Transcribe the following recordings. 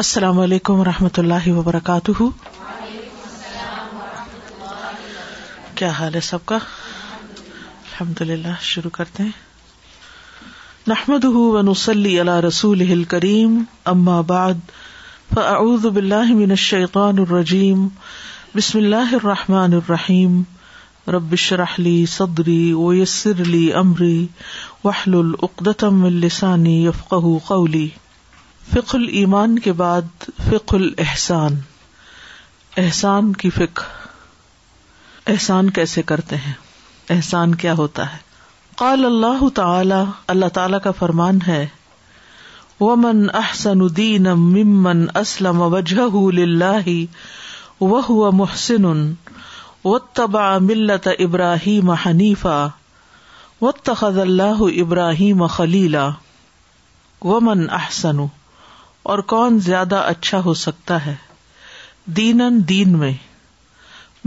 السلام علیکم و رحمۃ اللہ وبرکاتہ کیا حال ہے سب کا الحمد للہ شروع کرتے ہیں نحمد اما بعد فاعوذ فعد من الشیقان الرجیم بسم اللہ الرحمٰن الرحیم رب ربشرحلی صدری ویسر علی عمری واہل العدت یفق قولی المان کے بعد فک الحسان احسان کی فک احسان کیسے کرتے ہیں احسان کیا ہوتا ہے قال اللہ تعالی اللہ تعالی کا فرمان ہے ومن احسن دین ممن اسلم وجہ وهو محسن و تبا ملت ابراہیم حنیفا و اللہ ابراہیم خلیلا ومن احسن اور کون زیادہ اچھا ہو سکتا ہے دینن دین میں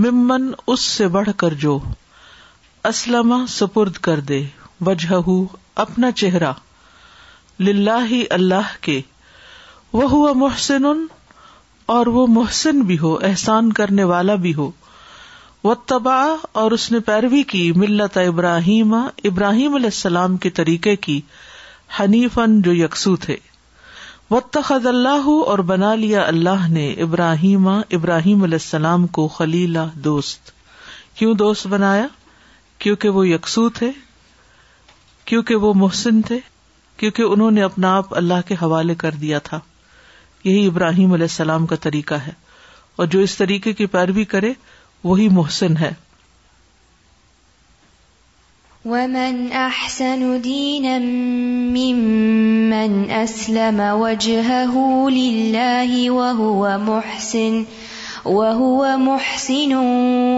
ممن اس سے بڑھ کر جو اسلم سپرد کر دے وجہ اپنا چہرہ اللہ کے وہ ہوا محسن اور وہ محسن بھی ہو احسان کرنے والا بھی ہو وہ تباہ اور اس نے پیروی کی ملت ابراہیم ابراہیم علیہ السلام کے طریقے کی حنیفن جو یکسو تھے وطخ اللہ اور بنا لیا اللہ نے ابراہیم ابراہیم علیہ السلام کو خلیلا دوست کیوں دوست بنایا کیونکہ وہ یکسو تھے کیونکہ وہ محسن تھے کیونکہ انہوں نے اپنا آپ اللہ کے حوالے کر دیا تھا یہی ابراہیم علیہ السلام کا طریقہ ہے اور جو اس طریقے کی پیروی کرے وہی محسن ہے ومن احسن دينا ممن اسلم وجهه لله وهو محسن وهو محسن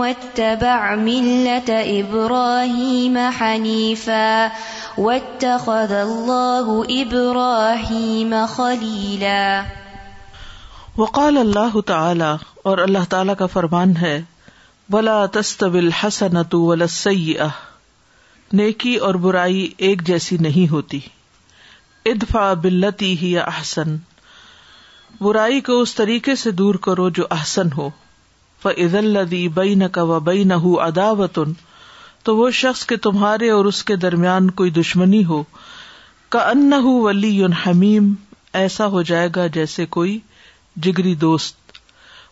واتبع ملة إبراهيم حنيفا واتخذ الله إبراهيم خليلا وقال الله تعالى اور اللہ تعالی کا فرمان ہے ولا تستوي الحسنة ولا السيئة نیکی اور برائی ایک جیسی نہیں ہوتی ادفا بلتی ہی احسن برائی کو اس طریقے سے دور کرو جو احسن ہو فعد الدی بئی نہ و بئی نہ ہوں اداوتن تو وہ شخص کے تمہارے اور اس کے درمیان کوئی دشمنی ہو کا ان ولی حمیم ایسا ہو جائے گا جیسے کوئی جگری دوست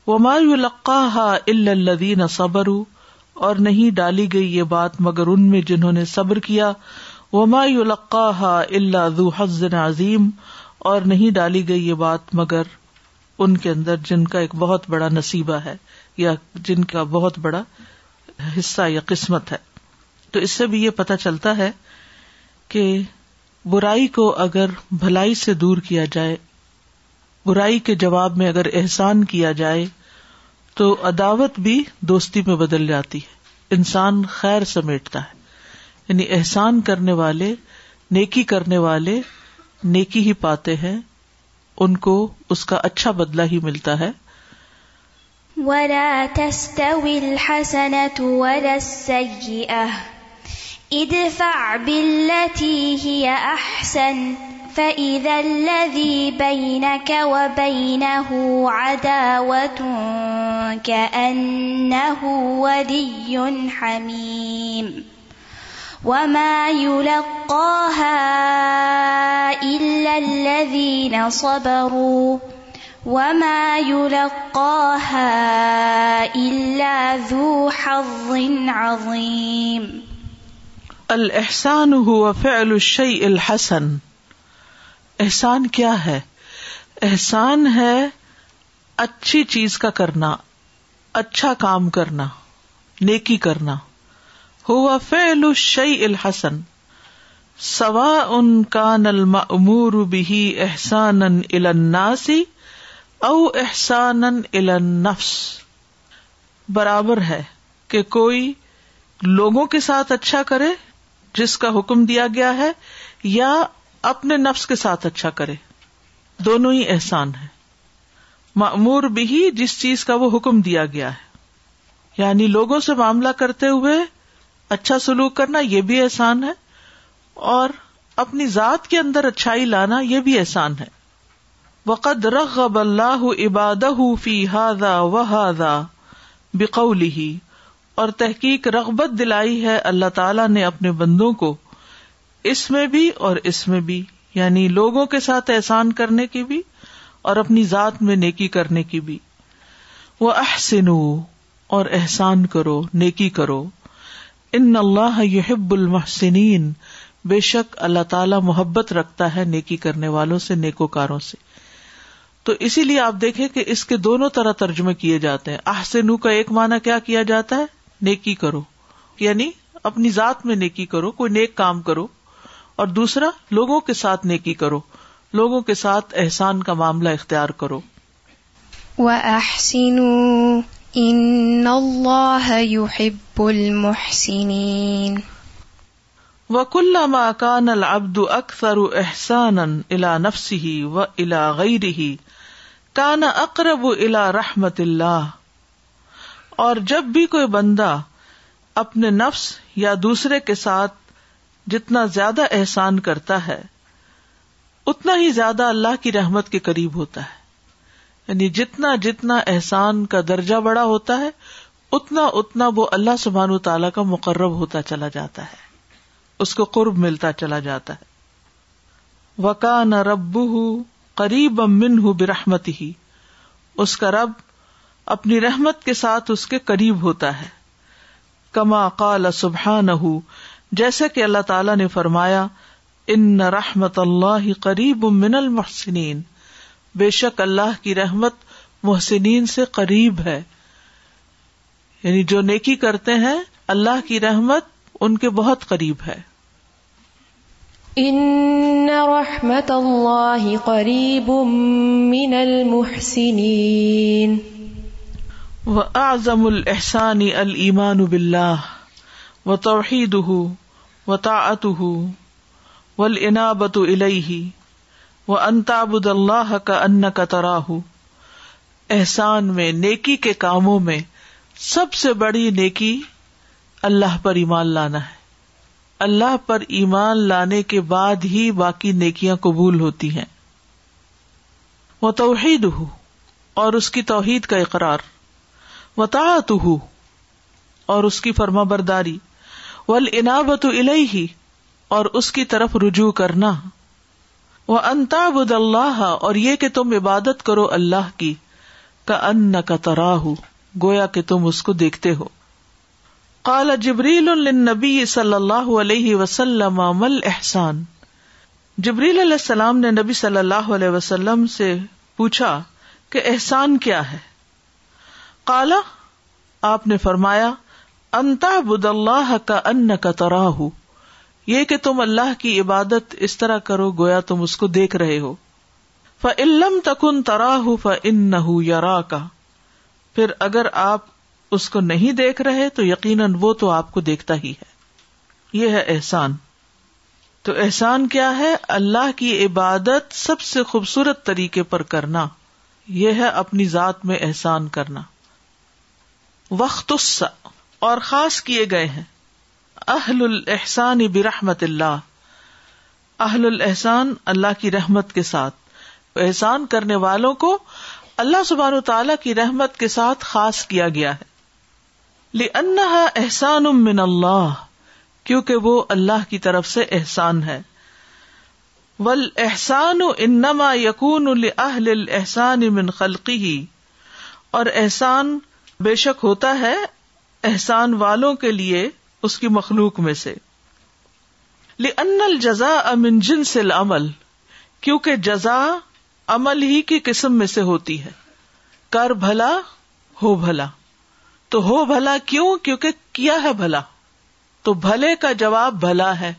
وما یلقاها الا الذين الدی نہ صبر اور نہیں ڈالی گئی یہ بات مگر ان میں جنہوں نے صبر کیا وما یلقا اللہ حزن عظیم اور نہیں ڈالی گئی یہ بات مگر ان کے اندر جن کا ایک بہت بڑا نصیبہ ہے یا جن کا بہت بڑا حصہ یا قسمت ہے تو اس سے بھی یہ پتہ چلتا ہے کہ برائی کو اگر بھلائی سے دور کیا جائے برائی کے جواب میں اگر احسان کیا جائے تو عداوت بھی دوستی میں بدل جاتی ہے انسان خیر سمیٹتا ہے یعنی احسان کرنے والے نیکی کرنے والے نیکی ہی پاتے ہیں ان کو اس کا اچھا بدلا ہی ملتا ہے ادفع فإذا الذي بينك وبينه عداوة كأنه ودي حميم وما يلقاها إلا الذين صبروا وما يلقاها إلا ذو حظ عظيم الإحسان هو فعل الشيء الحسن احسان کیا ہے احسان ہے اچھی چیز کا کرنا اچھا کام کرنا نیکی کرنا ہوا الحسن سوا ان کا مور بھی احسان الناسی او احسان النفس برابر ہے کہ کوئی لوگوں کے ساتھ اچھا کرے جس کا حکم دیا گیا ہے یا اپنے نفس کے ساتھ اچھا کرے دونوں ہی احسان ہے معمور بھی ہی جس چیز کا وہ حکم دیا گیا ہے یعنی لوگوں سے معاملہ کرتے ہوئے اچھا سلوک کرنا یہ بھی احسان ہے اور اپنی ذات کے اندر اچھائی لانا یہ بھی احسان ہے وقد رغب اللہ عباد فی ہاضا و ہاضا بکولی اور تحقیق رغبت دلائی ہے اللہ تعالیٰ نے اپنے بندوں کو اس میں بھی اور اس میں بھی یعنی لوگوں کے ساتھ احسان کرنے کی بھی اور اپنی ذات میں نیکی کرنے کی بھی وہ احسن اور احسان کرو نیکی کرو ان اللہ یحب المحسنین بے شک اللہ تعالی محبت رکھتا ہے نیکی کرنے والوں سے نیکوکاروں سے تو اسی لیے آپ دیکھیں کہ اس کے دونوں طرح ترجمے کیے جاتے ہیں احسن کا ایک معنی کیا کیا جاتا ہے نیکی کرو یعنی اپنی ذات میں نیکی کرو کوئی نیک کام کرو اور دوسرا لوگوں کے ساتھ نیکی کرو لوگوں کے ساتھ احسان کا معاملہ اختیار کروسین و کل کان العبد اکثر احسان الا نفس و الاغری کان اکرب الا رحمت اللہ اور جب بھی کوئی بندہ اپنے نفس یا دوسرے کے ساتھ جتنا زیادہ احسان کرتا ہے اتنا ہی زیادہ اللہ کی رحمت کے قریب ہوتا ہے یعنی جتنا جتنا احسان کا درجہ بڑا ہوتا ہے اتنا اتنا وہ اللہ سبحان و تعالیٰ کا مقرب ہوتا چلا جاتا ہے اس کو قرب ملتا چلا جاتا ہے وکا نہ رب قریب امن ہوں برحمت ہی اس کا رب اپنی رحمت کے ساتھ اس کے قریب ہوتا ہے کما کال سبحان ہوں جیسا کہ اللہ تعالیٰ نے فرمایا ان رحمت اللہ قریب من المحسنین بے شک اللہ کی رحمت محسنین سے قریب ہے یعنی جو نیکی کرتے ہیں اللہ کی رحمت ان کے بہت قریب ہے قریب المحسنین و اعظم الحسانی المان بلّہ و توحید و ول انا بت علیہ و انتابد اللہ کا ان کا تراہ احسان میں نیکی کے کاموں میں سب سے بڑی نیکی اللہ پر ایمان لانا ہے اللہ پر ایمان لانے کے بعد ہی باقی نیکیاں قبول ہوتی ہیں وہ توحید ہو اور اس کی توحید کا اقرار وطاعت ہو اور اس کی فرما برداری الہی تو اس کی طرف رجوع کرنا وہ انتاب اللہ اور یہ کہ تم عبادت کرو اللہ کی کا ان کا تراہ گویا کہ تم اس کو دیکھتے ہو کالا جبریل نبی صلی اللہ علیہ وسلم احسان جبریل علیہ السلام نے نبی صلی اللہ علیہ وسلم سے پوچھا کہ احسان کیا ہے کالا آپ نے فرمایا انتا بد اللہ کا ان کا تراہ یہ کہ تم اللہ کی عبادت اس طرح کرو گویا تم اس کو دیکھ رہے ہو فلم تکن تراہ فرا کا پھر اگر آپ اس کو نہیں دیکھ رہے تو یقیناً وہ تو آپ کو دیکھتا ہی ہے یہ ہے احسان تو احسان کیا ہے اللہ کی عبادت سب سے خوبصورت طریقے پر کرنا یہ ہے اپنی ذات میں احسان کرنا وقت اور خاص کیے گئے ہیں اہل رحمت اللہ اہل الحسان اللہ کی رحمت کے ساتھ احسان کرنے والوں کو اللہ تعالی کی رحمت کے ساتھ خاص کیا گیا ہے احسان کیونکہ وہ اللہ کی طرف سے احسان ہے انما من خلقی اور احسان بے شک ہوتا ہے احسان والوں کے لیے اس کی مخلوق میں سے لن الجزا امن جن سل عمل کیونکہ جزا عمل ہی کی قسم میں سے ہوتی ہے کر بھلا ہو بھلا تو ہو بھلا کیوں کیونکہ کیا ہے بھلا تو بھلے کا جواب بھلا ہے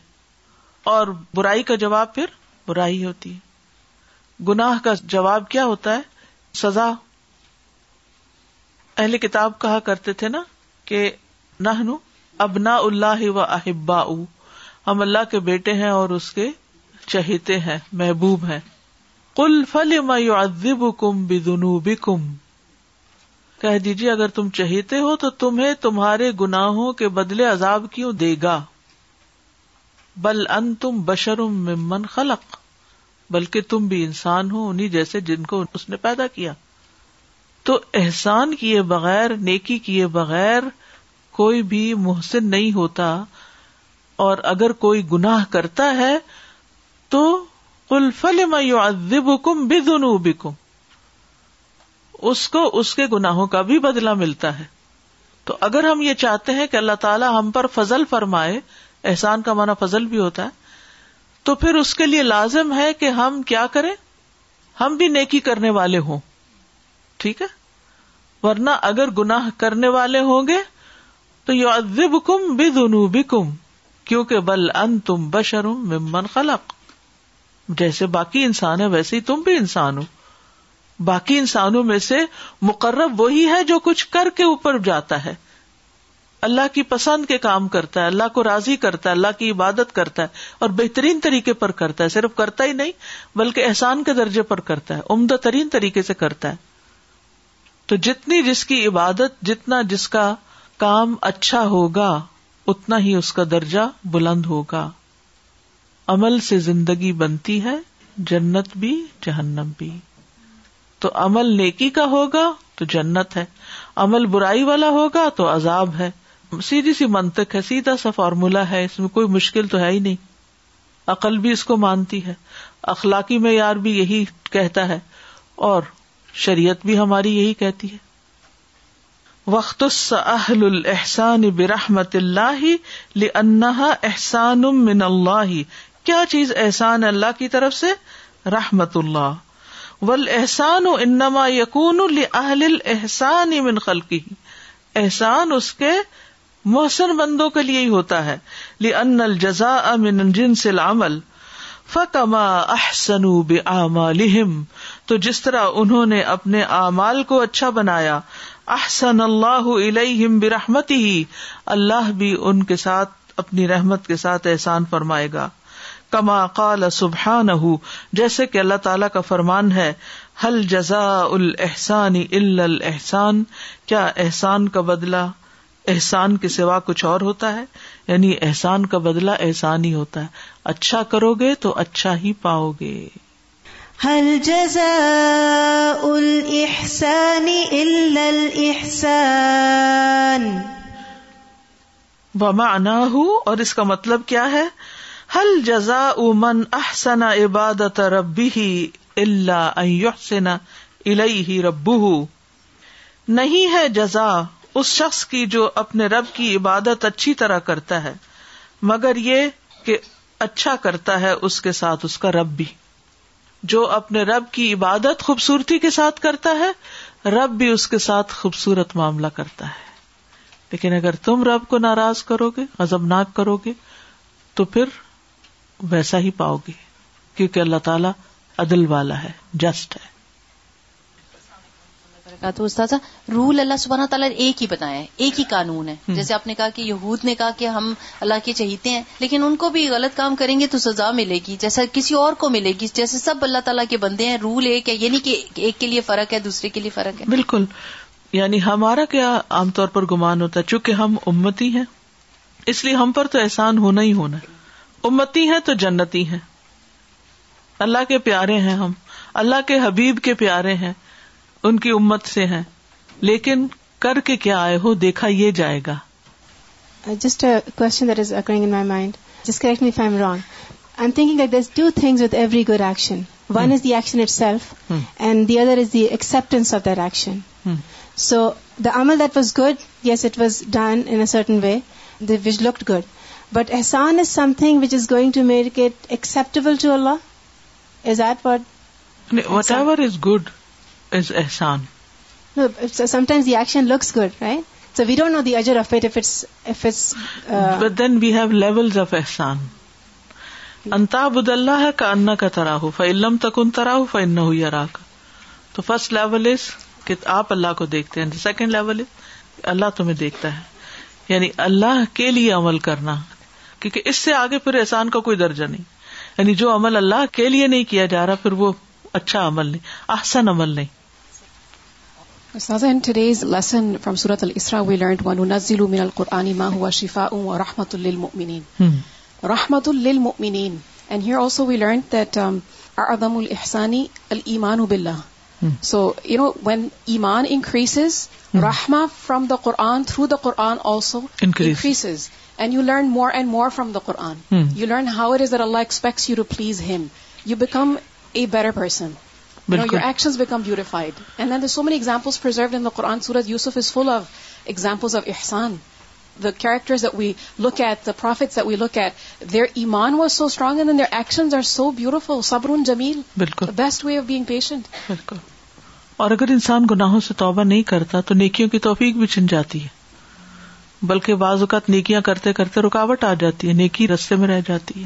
اور برائی کا جواب پھر برائی ہوتی ہے گنا کا جواب کیا ہوتا ہے سزا اہل کتاب کہا کرتے تھے نا کہ اب نہ اللہ و احبا ہم اللہ کے بیٹے ہیں اور اس کے چہیتے ہیں محبوب ہیں کل فل کم کہہ دیجیے اگر تم چہیتے ہو تو تمہیں تمہارے گناہوں کے بدلے عذاب کیوں دے گا بل ان تم بشرم ممن خلق بلکہ تم بھی انسان ہو انہیں جیسے جن کو اس نے پیدا کیا تو احسان کیے بغیر نیکی کیے بغیر کوئی بھی محسن نہیں ہوتا اور اگر کوئی گناہ کرتا ہے تو کل فل میوزک بکم اس کو اس کے گناہوں کا بھی بدلا ملتا ہے تو اگر ہم یہ چاہتے ہیں کہ اللہ تعالیٰ ہم پر فضل فرمائے احسان کا مانا فضل بھی ہوتا ہے تو پھر اس کے لیے لازم ہے کہ ہم کیا کریں ہم بھی نیکی کرنے والے ہوں ٹھیک ہے ورنہ اگر گناہ کرنے والے ہوں گے تو یو کم بے دنو کم کیوں کہ بل ان تم بشروم خلق جیسے باقی انسان ہے ویسے ہی تم بھی انسان ہو باقی انسانوں میں سے مقرب وہی ہے جو کچھ کر کے اوپر جاتا ہے اللہ کی پسند کے کام کرتا ہے اللہ کو راضی کرتا ہے اللہ کی عبادت کرتا ہے اور بہترین طریقے پر کرتا ہے صرف کرتا ہی نہیں بلکہ احسان کے درجے پر کرتا ہے عمدہ ترین طریقے سے کرتا ہے تو جتنی جس کی عبادت جتنا جس کا کام اچھا ہوگا اتنا ہی اس کا درجہ بلند ہوگا عمل سے زندگی بنتی ہے جنت بھی جہنم بھی تو عمل نیکی کا ہوگا تو جنت ہے عمل برائی والا ہوگا تو عذاب ہے سیدھی سی منتق ہے سیدھا سا فارمولا ہے اس میں کوئی مشکل تو ہے ہی نہیں عقل بھی اس کو مانتی ہے اخلاقی معیار بھی یہی کہتا ہے اور شریعت بھی ہماری یہی کہتی ہے وقت احل الحسان برحمت اللہ لنحا احسان من اللہ کیا چیز احسان اللہ کی طرف سے رحمت اللہ ول احسان انما یقون احسان خلقی احسان اس کے محسن بندوں کے لیے ہی ہوتا ہے لی ان من جنس العمل فکما احسن بہم تو جس طرح انہوں نے اپنے اعمال کو اچھا بنایا احسن اللہ علیہ برحمتی ہی اللہ بھی ان کے ساتھ اپنی رحمت کے ساتھ احسان فرمائے گا کما قال سبحان جیسے کہ اللہ تعالی کا فرمان ہے حل جزا ال احسان الحسان کیا احسان کا بدلا احسان کے سوا کچھ اور ہوتا ہے یعنی احسان کا بدلا احسان ہی ہوتا ہے اچھا کرو گے تو اچھا ہی پاؤ گے ہل جزاء سانی الحسن بنا ہوں اور اس کا مطلب کیا ہے ہل جزا امن احسنا عبادت ربی ہی اللہ يحسن ال رب نہیں ہے جزا اس شخص کی جو اپنے رب کی عبادت اچھی طرح کرتا ہے مگر یہ کہ اچھا کرتا ہے اس کے ساتھ اس کا رب بھی جو اپنے رب کی عبادت خوبصورتی کے ساتھ کرتا ہے رب بھی اس کے ساتھ خوبصورت معاملہ کرتا ہے لیکن اگر تم رب کو ناراض کرو گے غزمناک ناک کرو گے تو پھر ویسا ہی پاؤ گے کیونکہ اللہ تعالیٰ عدل والا ہے جسٹ ہے استاد رول اللہ سبحانہ تعالیٰ نے ایک ہی ہے ایک ہی قانون ہے جیسے آپ نے کہا کہ یہود نے کہا کہ ہم اللہ کے چہیتے ہیں لیکن ان کو بھی غلط کام کریں گے تو سزا ملے گی جیسا کسی اور کو ملے گی جیسے سب اللہ تعالیٰ کے بندے ہیں رول ایک ہے یعنی کہ ایک کے لیے فرق ہے دوسرے کے لیے فرق ہے بالکل یعنی ہمارا کیا عام طور پر گمان ہوتا ہے چونکہ ہم امتی ہیں اس لیے ہم پر تو احسان ہونا ہی ہونا امتی ہے تو جنتی ہے اللہ کے پیارے ہیں ہم اللہ کے حبیب کے پیارے ہیں ان کی امت سے ہیں لیکن کر کے کیا آئے ہو دیکھا یہ جائے گا just come my mind just correct am thinking that this do things with every good action one is the action itself and the other is the acceptance of that action so the امل that was good yes it was done in a certain way which looked good but Ehsan is something is going to make it acceptable to Allah is at what whatever is good انتا ہے کا تراہ تک تکن تراہ کا تو first level آپ اللہ کو دیکھتے ہیں سیکنڈ لیول اللہ تمہیں دیکھتا ہے یعنی اللہ کے لیے عمل کرنا کیونکہ اس سے آگے پھر احسان کا کوئی درجہ نہیں یعنی جو عمل اللہ کے لیے نہیں کیا جا رہا پھر وہ اچھا عمل عمل نہیں نہیں احسن ٹوڈیز لیسن فرام سورت السرا وی لرن ون الا شفا رحمت المین الحسانی المانو وین ایمان increases رحما from the Quran through the Quran and you learn more and more from the Quran you learn ہاؤزر Allah expects you you please him you become a better person your actions become and then so many preserved in the Quran سورت قرآنگشن best way of patient بالکل اور اگر انسان گناہوں سے توبہ نہیں کرتا تو نیکیوں کی توفیق بھی چھن جاتی ہے بلکہ بعض اوقات نیکیاں کرتے کرتے رکاوٹ آ جاتی ہے نیکی رستے میں رہ جاتی ہے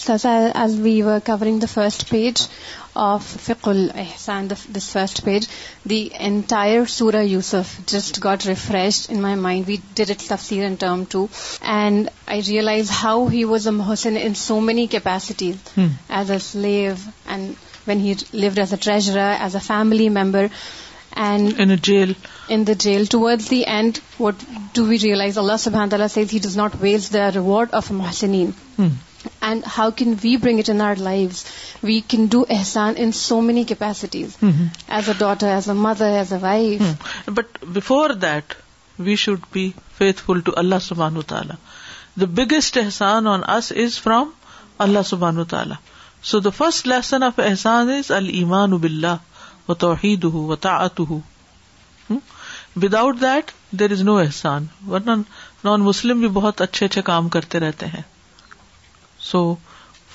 سز we you covering the first page of فیقل first page the entire سورا Yusuf just got refresh in my mind what did it's تفسیر to and I realise how he was a Mohsin in so many capacities as alive and when he loved as a treasure as a family member and jail towards the and what do we realise Allah سبحت he does not waste the reward of a محسینین and how can we bring it in our life we can do Ehsan in so many capacities as a daughter as a mother as a wife but before that we should be faithful to Allah سبحان و تعالیٰ the biggest احسان on us is from اللہ سبحان و تعالیٰ so the first lesson of Ehsan is المان اب Allah و توحید ہُو و with without that there is no احسان ورنہ نان مسلم بھی بہت اچھے اچھے کام کرتے رہتے ہیں so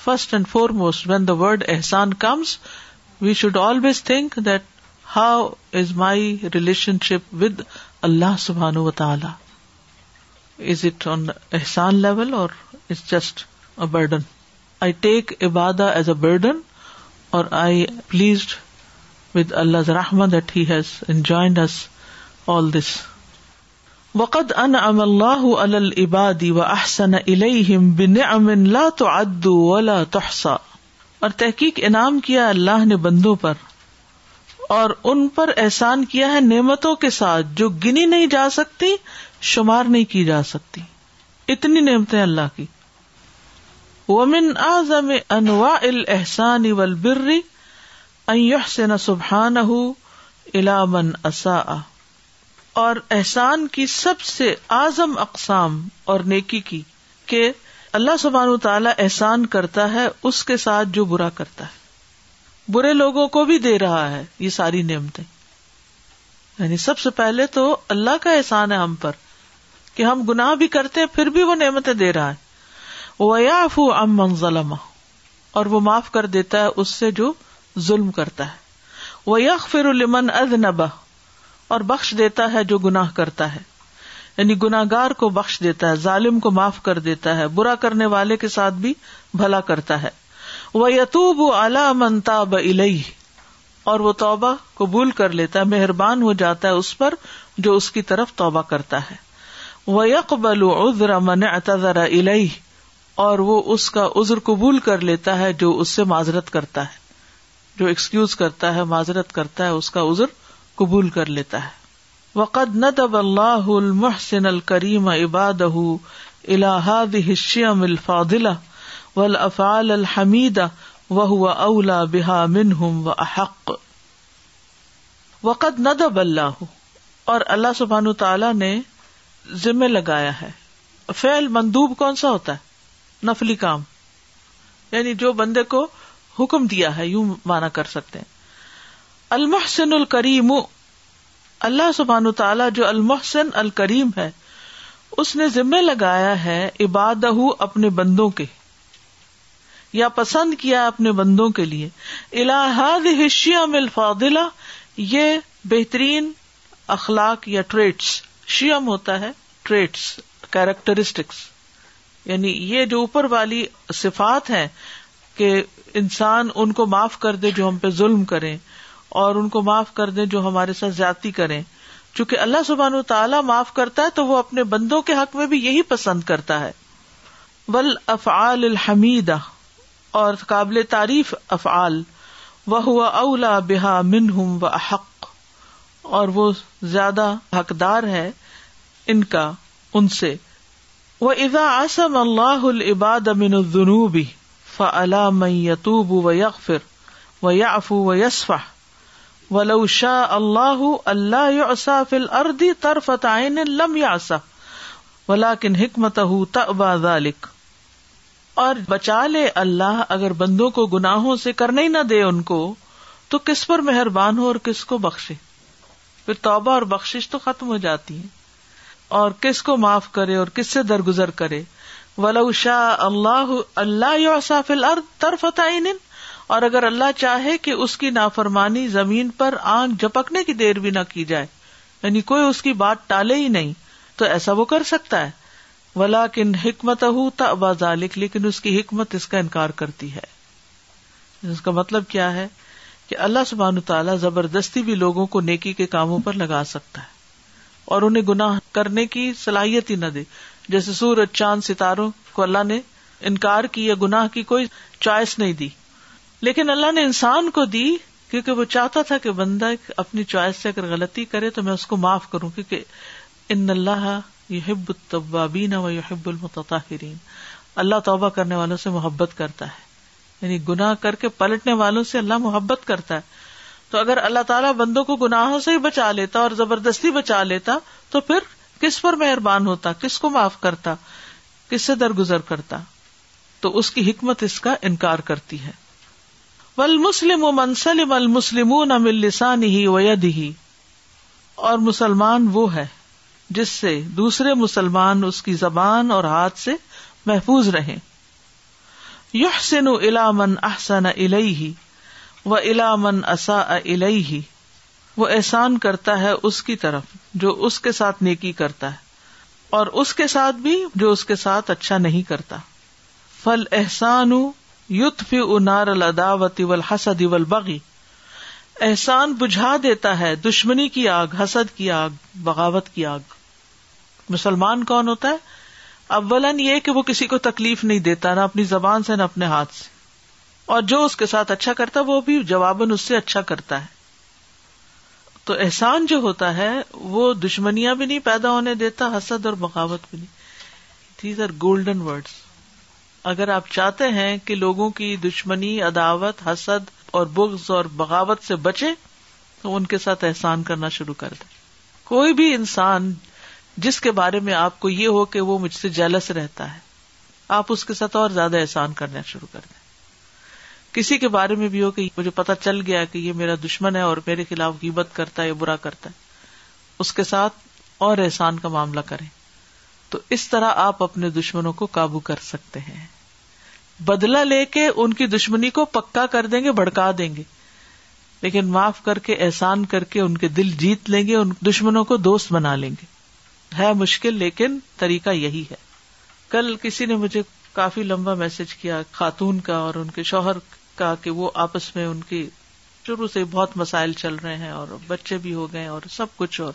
first and foremost when the word Ehsan comes we should always think that how is my relationship with Allah سبحان و تعالی is it on Ehsan level or it's just a burden I take ابادا as a burden or I pleased with Allah رحمت that he has enjoined us all this وقد البادی و احسن الم بن امن لا تو ادو ولا اور تحقیق انعام کیا اللہ نے بندو پر اور ان پر احسان کیا ہے نعمتوں کے ساتھ جو گنی نہیں جا سکتی شمار نہیں کی جا سکتی اتنی نعمتیں اللہ کی ومن اعظم انواع الاحسان والبر ان سبحان ہُو الى من اص اور احسان کی سب سے اعظم اقسام اور نیکی کی کہ اللہ و تعالی احسان کرتا ہے اس کے ساتھ جو برا کرتا ہے برے لوگوں کو بھی دے رہا ہے یہ ساری نعمتیں یعنی سب سے پہلے تو اللہ کا احسان ہے ہم پر کہ ہم گنا بھی کرتے ہیں پھر بھی وہ نعمتیں دے رہا ہے وہ یاف ام منگزلم اور وہ معاف کر دیتا ہے اس سے جو ظلم کرتا ہے وہ یق فرمن ادنبہ اور بخش دیتا ہے جو گنا کرتا ہے یعنی گناگار کو بخش دیتا ہے ظالم کو معاف کر دیتا ہے برا کرنے والے کے ساتھ بھی بھلا کرتا ہے وہ یتوب الا منتاب بلئی اور وہ توبہ قبول کر لیتا ہے مہربان ہو جاتا ہے اس پر جو اس کی طرف توبہ کرتا ہے وہ یقبل عزر علیہ اور وہ اس کا عزر قبول کر لیتا ہے جو اس سے معذرت کرتا ہے جو ایکسکیوز کرتا ہے معذرت کرتا ہے اس کا عزر قبول کر لیتا ہے وقد ندب اللہ المحسن الکریم عباد الحاد حشیم الفاضلہ الفادلہ ولافال الحمید و اولا بحا منہم و احق وقد ندب اللہ اور اللہ سبحان تعالی نے ذمے لگایا ہے فعل مندوب کون سا ہوتا ہے نفلی کام یعنی جو بندے کو حکم دیا ہے یوں مانا کر سکتے ہیں المحسن الکریم اللہ سبحان تعالیٰ جو المحسن الکریم ہے اس نے ذمہ لگایا ہے عباد اپنے بندوں کے یا پسند کیا اپنے بندوں کے لیے الحادیم الفاضلہ یہ بہترین اخلاق یا ٹریٹس شیم ہوتا ہے ٹریٹس کیریکٹرسٹکس یعنی یہ جو اوپر والی صفات ہے کہ انسان ان کو معاف کر دے جو ہم پہ ظلم کریں اور ان کو معاف کر دیں جو ہمارے ساتھ زیادتی کریں چونکہ اللہ سبحان و تعالیٰ معاف کرتا ہے تو وہ اپنے بندوں کے حق میں بھی یہی پسند کرتا ہے افعال الحمید اور قابل تعریف افعال و اولا بحا من ہوں و حق اور وہ زیادہ حقدار ہے ان کا ان سے وہ ازا آسم اللہ العباد امن النوبی فلام یتوب و یقفر و یف و یسفہ ولو شاہ اللہ اللہ لم یاسا حکمت اور بچا لے اللہ اگر بندوں کو گناہوں سے کرنے نہ دے ان کو تو کس پر مہربان ہو اور کس کو بخشے پھر توبہ اور بخش تو ختم ہو جاتی ہے اور کس کو معاف کرے اور کس سے درگزر کرے ولو شاہ اللہ اللہ یو اصفل ارد فتعین اور اگر اللہ چاہے کہ اس کی نافرمانی زمین پر آنکھ جپکنے کی دیر بھی نہ کی جائے یعنی کوئی اس کی بات ٹالے ہی نہیں تو ایسا وہ کر سکتا ہے ولا کن حکمت ہو تو ابا ذالک لیکن اس کی حکمت اس کا انکار کرتی ہے اس کا مطلب کیا ہے کہ اللہ سبحان تعالیٰ زبردستی بھی لوگوں کو نیکی کے کاموں پر لگا سکتا ہے اور انہیں گناہ کرنے کی صلاحیت ہی نہ دے جیسے سورج چاند ستاروں کو اللہ نے انکار کی یا گناہ کی کوئی چوائس نہیں دی لیکن اللہ نے انسان کو دی کیونکہ وہ چاہتا تھا کہ بندہ اپنی چوائس سے اگر غلطی کرے تو میں اس کو معاف کروں کیونکہ ان اللہ یحب التوابین و یحب المتطاہرین اللہ توبہ کرنے والوں سے محبت کرتا ہے یعنی گناہ کر کے پلٹنے والوں سے اللہ محبت کرتا ہے تو اگر اللہ تعالیٰ بندوں کو گناہوں سے ہی بچا لیتا اور زبردستی بچا لیتا تو پھر کس پر مہربان ہوتا کس کو معاف کرتا کس سے درگزر کرتا تو اس کی حکمت اس کا انکار کرتی ہے ول مسلم و منسل بل مسلم ہی وید ہی اور مسلمان وہ ہے جس سے دوسرے مسلمان اس کی زبان اور ہاتھ سے محفوظ رہے یحسن الا من احسن و من الامن الیہ وہ احسان کرتا ہے اس کی طرف جو اس کے ساتھ نیکی کرتا ہے اور اس کے ساتھ بھی جو اس کے ساتھ اچھا نہیں کرتا فل احسان ار الداوت اول حسد اول بغی احسان بجھا دیتا ہے دشمنی کی آگ حسد کی آگ بغاوت کی آگ مسلمان کون ہوتا ہے اولن یہ کہ وہ کسی کو تکلیف نہیں دیتا نہ اپنی زبان سے نہ اپنے ہاتھ سے اور جو اس کے ساتھ اچھا کرتا ہے وہ بھی جواباً اس سے اچھا کرتا ہے تو احسان جو ہوتا ہے وہ دشمنیاں بھی نہیں پیدا ہونے دیتا حسد اور بغاوت بھی نہیں دیز آر گولڈن ورڈس اگر آپ چاہتے ہیں کہ لوگوں کی دشمنی عداوت حسد اور بغض اور بغاوت سے بچے تو ان کے ساتھ احسان کرنا شروع کر دیں کوئی بھی انسان جس کے بارے میں آپ کو یہ ہو کہ وہ مجھ سے جیلس رہتا ہے آپ اس کے ساتھ اور زیادہ احسان کرنا شروع کر دیں کسی کے بارے میں بھی ہو کہ مجھے پتا چل گیا کہ یہ میرا دشمن ہے اور میرے خلاف غیبت کرتا ہے یا برا کرتا ہے اس کے ساتھ اور احسان کا معاملہ کریں تو اس طرح آپ اپنے دشمنوں کو قابو کر سکتے ہیں بدلا لے کے ان کی دشمنی کو پکا کر دیں گے بڑکا دیں گے لیکن معاف کر کے احسان کر کے ان کے دل جیت لیں گے ان دشمنوں کو دوست بنا لیں گے ہے مشکل لیکن طریقہ یہی ہے کل کسی نے مجھے کافی لمبا میسج کیا خاتون کا اور ان کے شوہر کا کہ وہ آپس میں ان کی شروع سے بہت مسائل چل رہے ہیں اور بچے بھی ہو گئے اور سب کچھ اور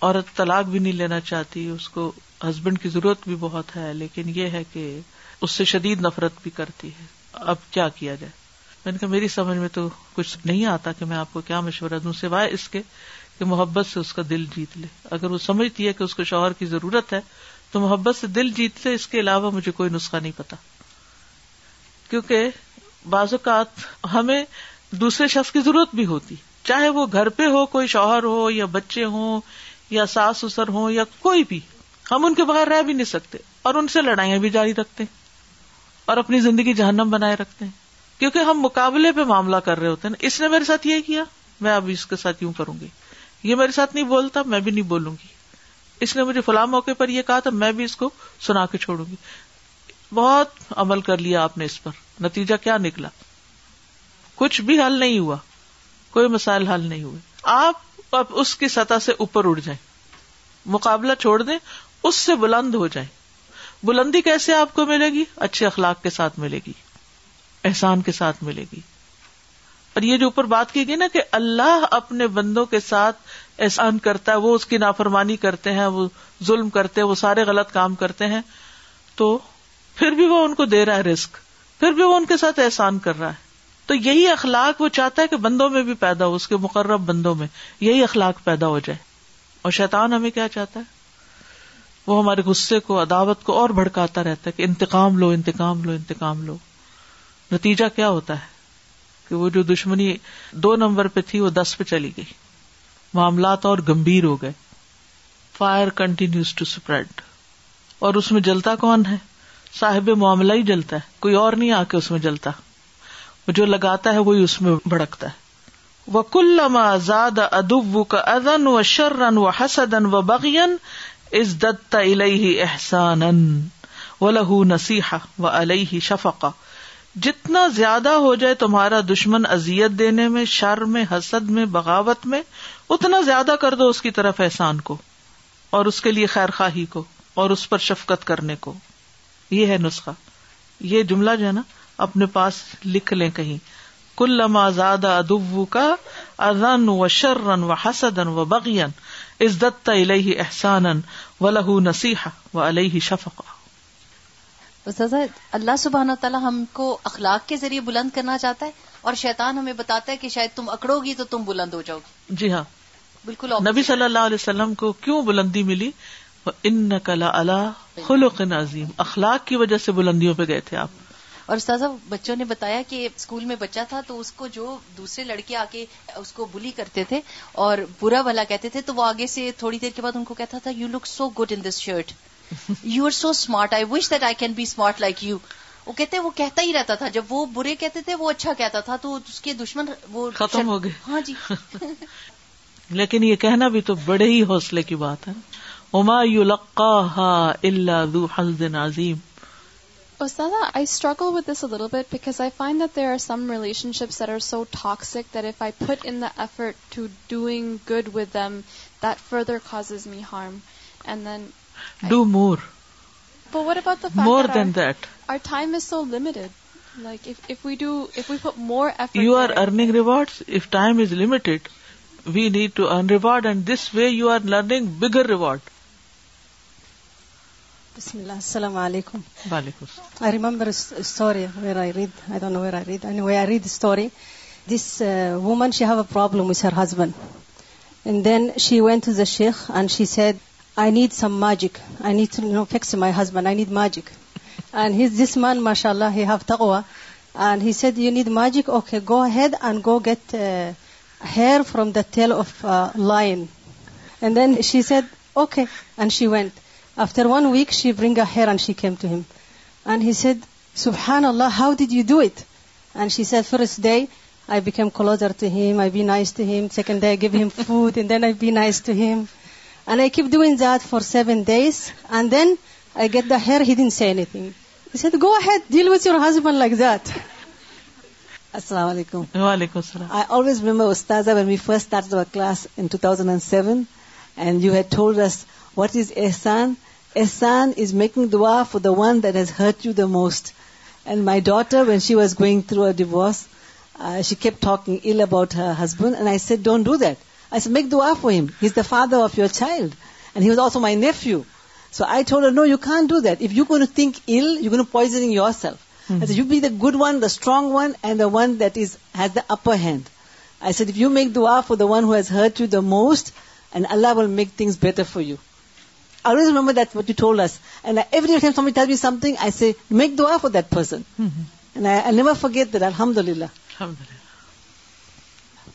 عورت طلاق بھی نہیں لینا چاہتی اس کو ہسبینڈ کی ضرورت بھی بہت ہے لیکن یہ ہے کہ اس سے شدید نفرت بھی کرتی ہے اب کیا کیا جائے میں نے کہا میری سمجھ میں تو کچھ نہیں آتا کہ میں آپ کو کیا مشورہ دوں سوائے اس کے کہ محبت سے اس کا دل جیت لے اگر وہ سمجھتی ہے کہ اس کو شوہر کی ضرورت ہے تو محبت سے دل جیت لے اس کے علاوہ مجھے کوئی نسخہ نہیں پتا کیونکہ بعض اوقات ہمیں دوسرے شخص کی ضرورت بھی ہوتی چاہے وہ گھر پہ ہو کوئی شوہر ہو یا بچے ہوں یا ساس سسر ہوں یا کوئی بھی ہم ان کے بغیر رہ بھی نہیں سکتے اور ان سے لڑائیاں بھی جاری رکھتے ہیں اور اپنی زندگی جہنم بنائے رکھتے ہیں کیونکہ ہم مقابلے پہ معاملہ کر رہے ہوتے ہیں اس نے میرے ساتھ یہ کیا میں اب اس کے ساتھ یوں کروں گی یہ میرے ساتھ نہیں بولتا میں بھی نہیں بولوں گی اس نے مجھے فلاں موقع پر یہ کہا تھا میں بھی اس کو سنا کے چھوڑوں گی بہت عمل کر لیا آپ نے اس پر نتیجہ کیا نکلا کچھ بھی حل نہیں ہوا کوئی مسائل حل نہیں ہوئے آپ اب اس کی سطح سے اوپر اڑ جائیں مقابلہ چھوڑ دیں اس سے بلند ہو جائیں بلندی کیسے آپ کو ملے گی اچھے اخلاق کے ساتھ ملے گی احسان کے ساتھ ملے گی اور یہ جو اوپر بات کی گئی نا کہ اللہ اپنے بندوں کے ساتھ احسان کرتا ہے وہ اس کی نافرمانی کرتے ہیں وہ ظلم کرتے وہ سارے غلط کام کرتے ہیں تو پھر بھی وہ ان کو دے رہا ہے رسک پھر بھی وہ ان کے ساتھ احسان کر رہا ہے تو یہی اخلاق وہ چاہتا ہے کہ بندوں میں بھی پیدا ہو اس کے مقرب بندوں میں یہی اخلاق پیدا ہو جائے اور شیطان ہمیں کیا چاہتا ہے وہ ہمارے غصے کو عداوت کو اور بھڑکاتا رہتا ہے کہ انتقام لو انتقام لو انتقام لو نتیجہ کیا ہوتا ہے کہ وہ جو دشمنی دو نمبر پہ تھی وہ دس پہ چلی گئی معاملات اور گمبھیر ہو گئے فائر کنٹینیوز ٹو اسپریڈ اور اس میں جلتا کون ہے صاحب معاملہ ہی جلتا ہے کوئی اور نہیں آ کے اس میں جلتا وہ جو لگاتا ہے وہی اس میں بھڑکتا ہے وہ کلما زاد ادب ادن و شرن و حسدن و بغین از دتح احسان و لہو نسیحا و علیہ شفقا جتنا زیادہ ہو جائے تمہارا دشمن ازیت دینے میں شر میں حسد میں بغاوت میں اتنا زیادہ کر دو اس کی طرف احسان کو اور اس کے لیے خیر خواہی کو اور اس پر شفقت کرنے کو یہ ہے نسخہ یہ جملہ جو ہے نا اپنے پاس لکھ لیں کہیں کل ادب کا ازن و شرن و حسد و بغین عزت علیہ احسان و لہ نسیح و علیہ ہی اللہ سبحان و تعالیٰ ہم کو اخلاق کے ذریعے بلند کرنا چاہتا ہے اور شیطان ہمیں بتاتا ہے کہ شاید تم اکڑو گی تو تم بلند ہو جاؤ گی جی ہاں بالکل نبی صلی اللہ علیہ وسلم کو کیوں بلندی ملی ان نقل اللہ خلق نظیم اخلاق کی وجہ سے بلندیوں پہ گئے تھے آپ اور استاذہ بچوں نے بتایا کہ اسکول میں بچہ تھا تو اس اس کو جو دوسرے لڑکے آ کے کو بلی کرتے تھے اور برا بھلا کہتے تھے تو وہ آگے سے تھوڑی دیر کے بعد ان کو کہتا تھا you you look so so good in this shirt are smart I I wish that can be smart like you وہ کہتے وہ کہتا ہی رہتا تھا جب وہ برے کہتے تھے وہ اچھا کہتا تھا تو اس کے دشمن وہ ختم ہو گئے ہاں جی لیکن یہ کہنا بھی تو بڑے ہی حوصلے کی بات ہے اما یو لقا اللہ عظیم ایفٹ ڈگ good with them that furthers me harm and then do more about more than دیٹم is so like we need to do and this way you are learning السلام علیکم I remember husband and then she went and she said I need some magic my husband I need magic and Allah had you need magic okay go ahead and go get here from the تھیلائن then she said okay and she went after one week she Banga him تم and he شد صحان Allah how do do it and I become closer تم I be nice twice for sevens husband لگاتھ وعلیکم السلام remember استاذ seven and you had رس what is Ehsan Ehsan is making dua for the one that has hurt you the most. And my daughter, when she was going through a divorce, uh, she kept talking ill about her husband. And I said, don't do that. I said, make dua for him. He's the father of your child. And he was also my nephew. So I told her, no, you can't do that. If you're going to think ill, you're going to poison yourself. Hmm. I said, you be the good one, the strong one, and the one that has the upper hand. I said, if you make dua for the one who has hurt you the most, and Allah will make things better for you. I always remember that what you told us. And I, every time somebody tells me something, I say, make dua for that person. Mm-hmm. And I, I never forget that. Alhamdulillah. Alhamdulillah.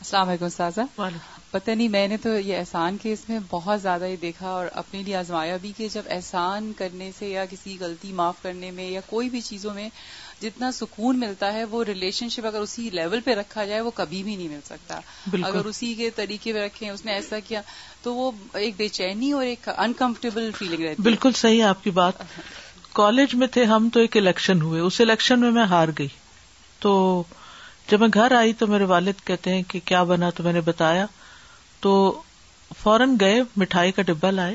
Assalamu alaikum, Saza. پتہ نہیں میں نے تو یہ احسان کے اس میں بہت زیادہ یہ دیکھا اور اپنے لیے آزمایا بھی کہ جب احسان کرنے سے یا کسی غلطی معاف کرنے میں یا کوئی بھی چیزوں میں جتنا سکون ملتا ہے وہ ریلیشن شپ اگر اسی لیول پہ رکھا جائے وہ کبھی بھی نہیں مل سکتا بالکل. اگر اسی کے طریقے پہ رکھے اس نے ایسا کیا تو وہ ایک بے چینی اور ایک انکمفرٹیبل فیلنگ رہتی بالکل صحیح آپ کی بات کالج میں تھے ہم تو ایک الیکشن ہوئے اس الیکشن میں میں ہار گئی تو جب میں گھر آئی تو میرے والد کہتے ہیں کہ کیا بنا تو میں نے بتایا تو فورن گئے مٹھائی کا ڈبا لائے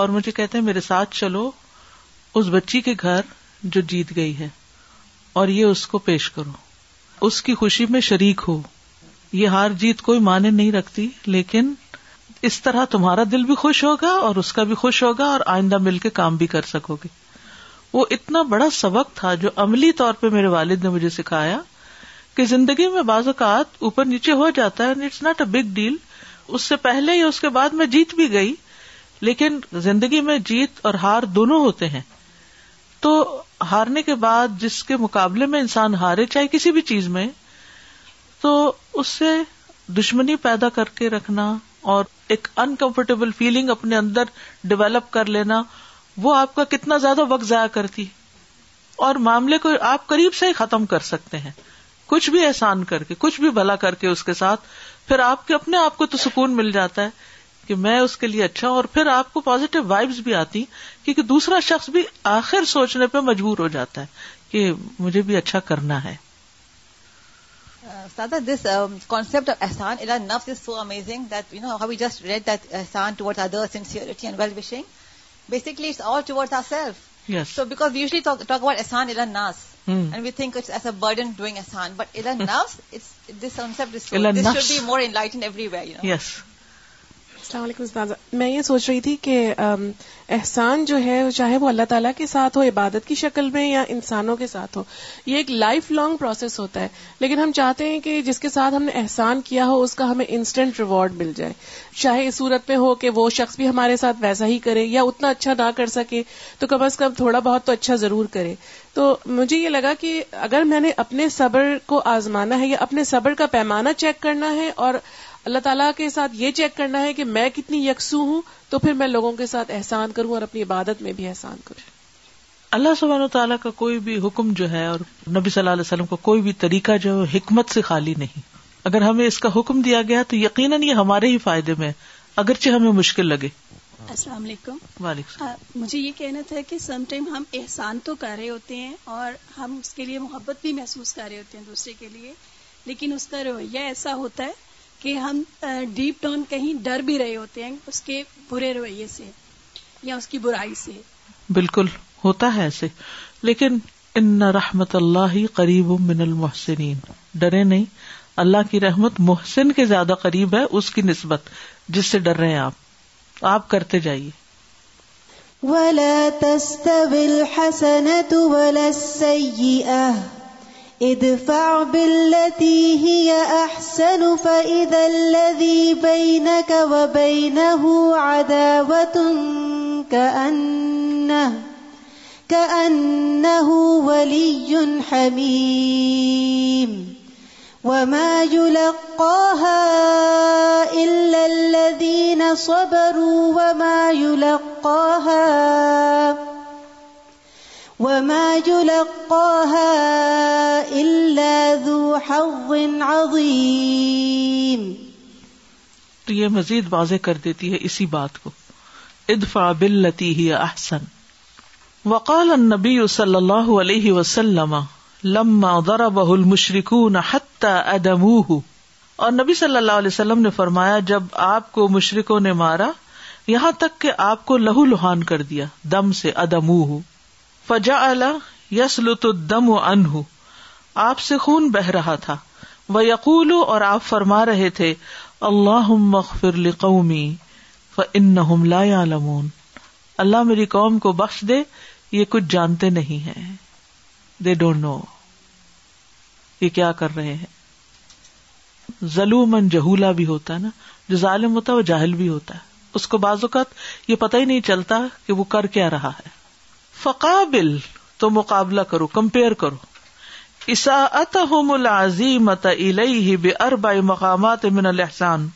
اور مجھے کہتے ہیں میرے ساتھ چلو اس بچی کے گھر جو جیت گئی ہے اور یہ اس کو پیش کرو اس کی خوشی میں شریک ہو یہ ہار جیت کوئی مانے نہیں رکھتی لیکن اس طرح تمہارا دل بھی خوش ہوگا اور اس کا بھی خوش ہوگا اور آئندہ مل کے کام بھی کر سکو گے وہ اتنا بڑا سبق تھا جو عملی طور پہ میرے والد نے مجھے سکھایا کہ زندگی میں بعض اوقات اوپر نیچے ہو جاتا ہے it's not a big deal اس سے پہلے یا اس کے بعد میں جیت بھی گئی لیکن زندگی میں جیت اور ہار دونوں ہوتے ہیں تو ہارنے کے بعد جس کے مقابلے میں انسان ہارے چاہے کسی بھی چیز میں تو اس سے دشمنی پیدا کر کے رکھنا اور ایک انکمفرٹیبل فیلنگ اپنے اندر ڈیولپ کر لینا وہ آپ کا کتنا زیادہ وقت ضائع کرتی اور معاملے کو آپ قریب سے ہی ختم کر سکتے ہیں کچھ بھی احسان کر کے کچھ بھی بھلا کر کے اس کے ساتھ پھر آپ کے اپنے آپ کو تو سکون مل جاتا ہے کہ میں اس کے لیے اچھا ہوں اور پھر آپ کو پازیٹو وائبس بھی آتی کیونکہ دوسرا شخص بھی آخر سوچنے پہ مجبور ہو جاتا ہے کہ مجھے بھی اچھا کرنا ہے سادہ دس کانسپٹ آف احسان الا نفس is so amazing that you know how we just read that Ehsan toward other sincerity and well wishing basically it's all toward our self so because we usually talk about احسان الا ناس and we think it's as a burden doing Ehsan but الا نفس this concept is should be more in light in every way you know yes السلام علیکم میں یہ سوچ رہی تھی کہ احسان جو ہے چاہے وہ اللہ تعالیٰ کے ساتھ ہو عبادت کی شکل میں یا انسانوں کے ساتھ ہو یہ ایک لائف لانگ پروسیس ہوتا ہے لیکن ہم چاہتے ہیں کہ جس کے ساتھ ہم نے احسان کیا ہو اس کا ہمیں انسٹنٹ ریوارڈ مل جائے چاہے اس صورت میں ہو کہ وہ شخص بھی ہمارے ساتھ ویسا ہی کرے یا اتنا اچھا نہ کر سکے تو کم از کم تھوڑا بہت تو اچھا ضرور کرے تو مجھے یہ لگا کہ اگر میں نے اپنے صبر کو آزمانا ہے یا اپنے صبر کا پیمانہ چیک کرنا ہے اور اللہ تعالیٰ کے ساتھ یہ چیک کرنا ہے کہ میں کتنی یکسو ہوں تو پھر میں لوگوں کے ساتھ احسان کروں اور اپنی عبادت میں بھی احسان کروں اللہ و تعالیٰ کا کوئی بھی حکم جو ہے اور نبی صلی اللہ علیہ وسلم کا کوئی بھی طریقہ جو ہے حکمت سے خالی نہیں اگر ہمیں اس کا حکم دیا گیا تو یقیناً یہ ہمارے ہی فائدے میں اگرچہ ہمیں مشکل لگے السلام علیکم وعلیکم السلام مجھے یہ کہنا تھا کہ سم ٹائم ہم احسان تو کر رہے ہوتے ہیں اور ہم اس کے لیے محبت بھی محسوس کر رہے ہوتے ہیں دوسرے کے لیے لیکن اس کا رویہ ایسا ہوتا ہے کہ ہم ڈیپ ڈاؤن کہیں ڈر بھی رہے ہوتے ہیں اس کے برے رویے سے یا اس کی برائی سے بالکل ہوتا ہے ایسے لیکن ان رحمت اللہ ہی قریب من المحسنین ڈرے نہیں اللہ کی رحمت محسن کے زیادہ قریب ہے اس کی نسبت جس سے ڈر رہے ہیں آپ آپ کرتے جائیے ادفع بالتي هي احسن فاذا الذي بينك وبينه عداوة كأنه كأنه ولي حميم وما يلقاها الا الذين صبروا وما يلقاها إلا وما يلقاها إلا ذو حظ عظيم تو یہ مزید واضح کر دیتی ہے اسی بات کو ادفع باللتی ہی احسن وقال النبی صلی اللہ علیہ وسلم لما ضربه المشركون حتى ادموه اور نبی صلی اللہ علیہ وسلم نے فرمایا جب آپ کو مشرکوں نے مارا یہاں تک کہ آپ کو لہو لہان کر دیا دم سے ادمو فجا جسلۃم و ان بہ رہا تھا وہ یقول اور آپ فرما رہے تھے اللہ لا اللہ میری قوم کو بخش دے یہ کچھ جانتے نہیں ہے ظلومن جہلا بھی ہوتا ہے نا جو ظالم ہوتا ہے وہ جاہل بھی ہوتا ہے اس کو بعض اوقات یہ پتہ ہی نہیں چلتا کہ وہ کر کیا رہا ہے فقابل تو مقابلہ کرو کمپیئر کرو اسعت العظیمت عظیمت بے بربا مقامات من الحسان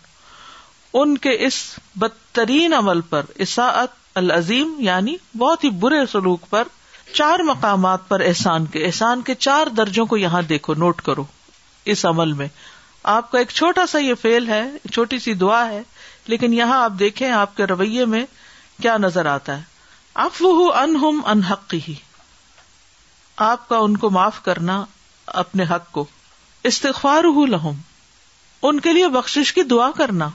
ان کے اس بدترین عمل پر اساعت العظیم یعنی بہت ہی برے سلوک پر چار مقامات پر احسان کے احسان کے چار درجوں کو یہاں دیکھو نوٹ کرو اس عمل میں آپ کا ایک چھوٹا سا یہ فیل ہے چھوٹی سی دعا ہے لیکن یہاں آپ دیکھیں آپ کے رویے میں کیا نظر آتا ہے افو ہوں ان حق ہی آپ کا ان کو معاف کرنا اپنے حق کو استغفار ہوں لہم ان کے لیے بخش کی دعا کرنا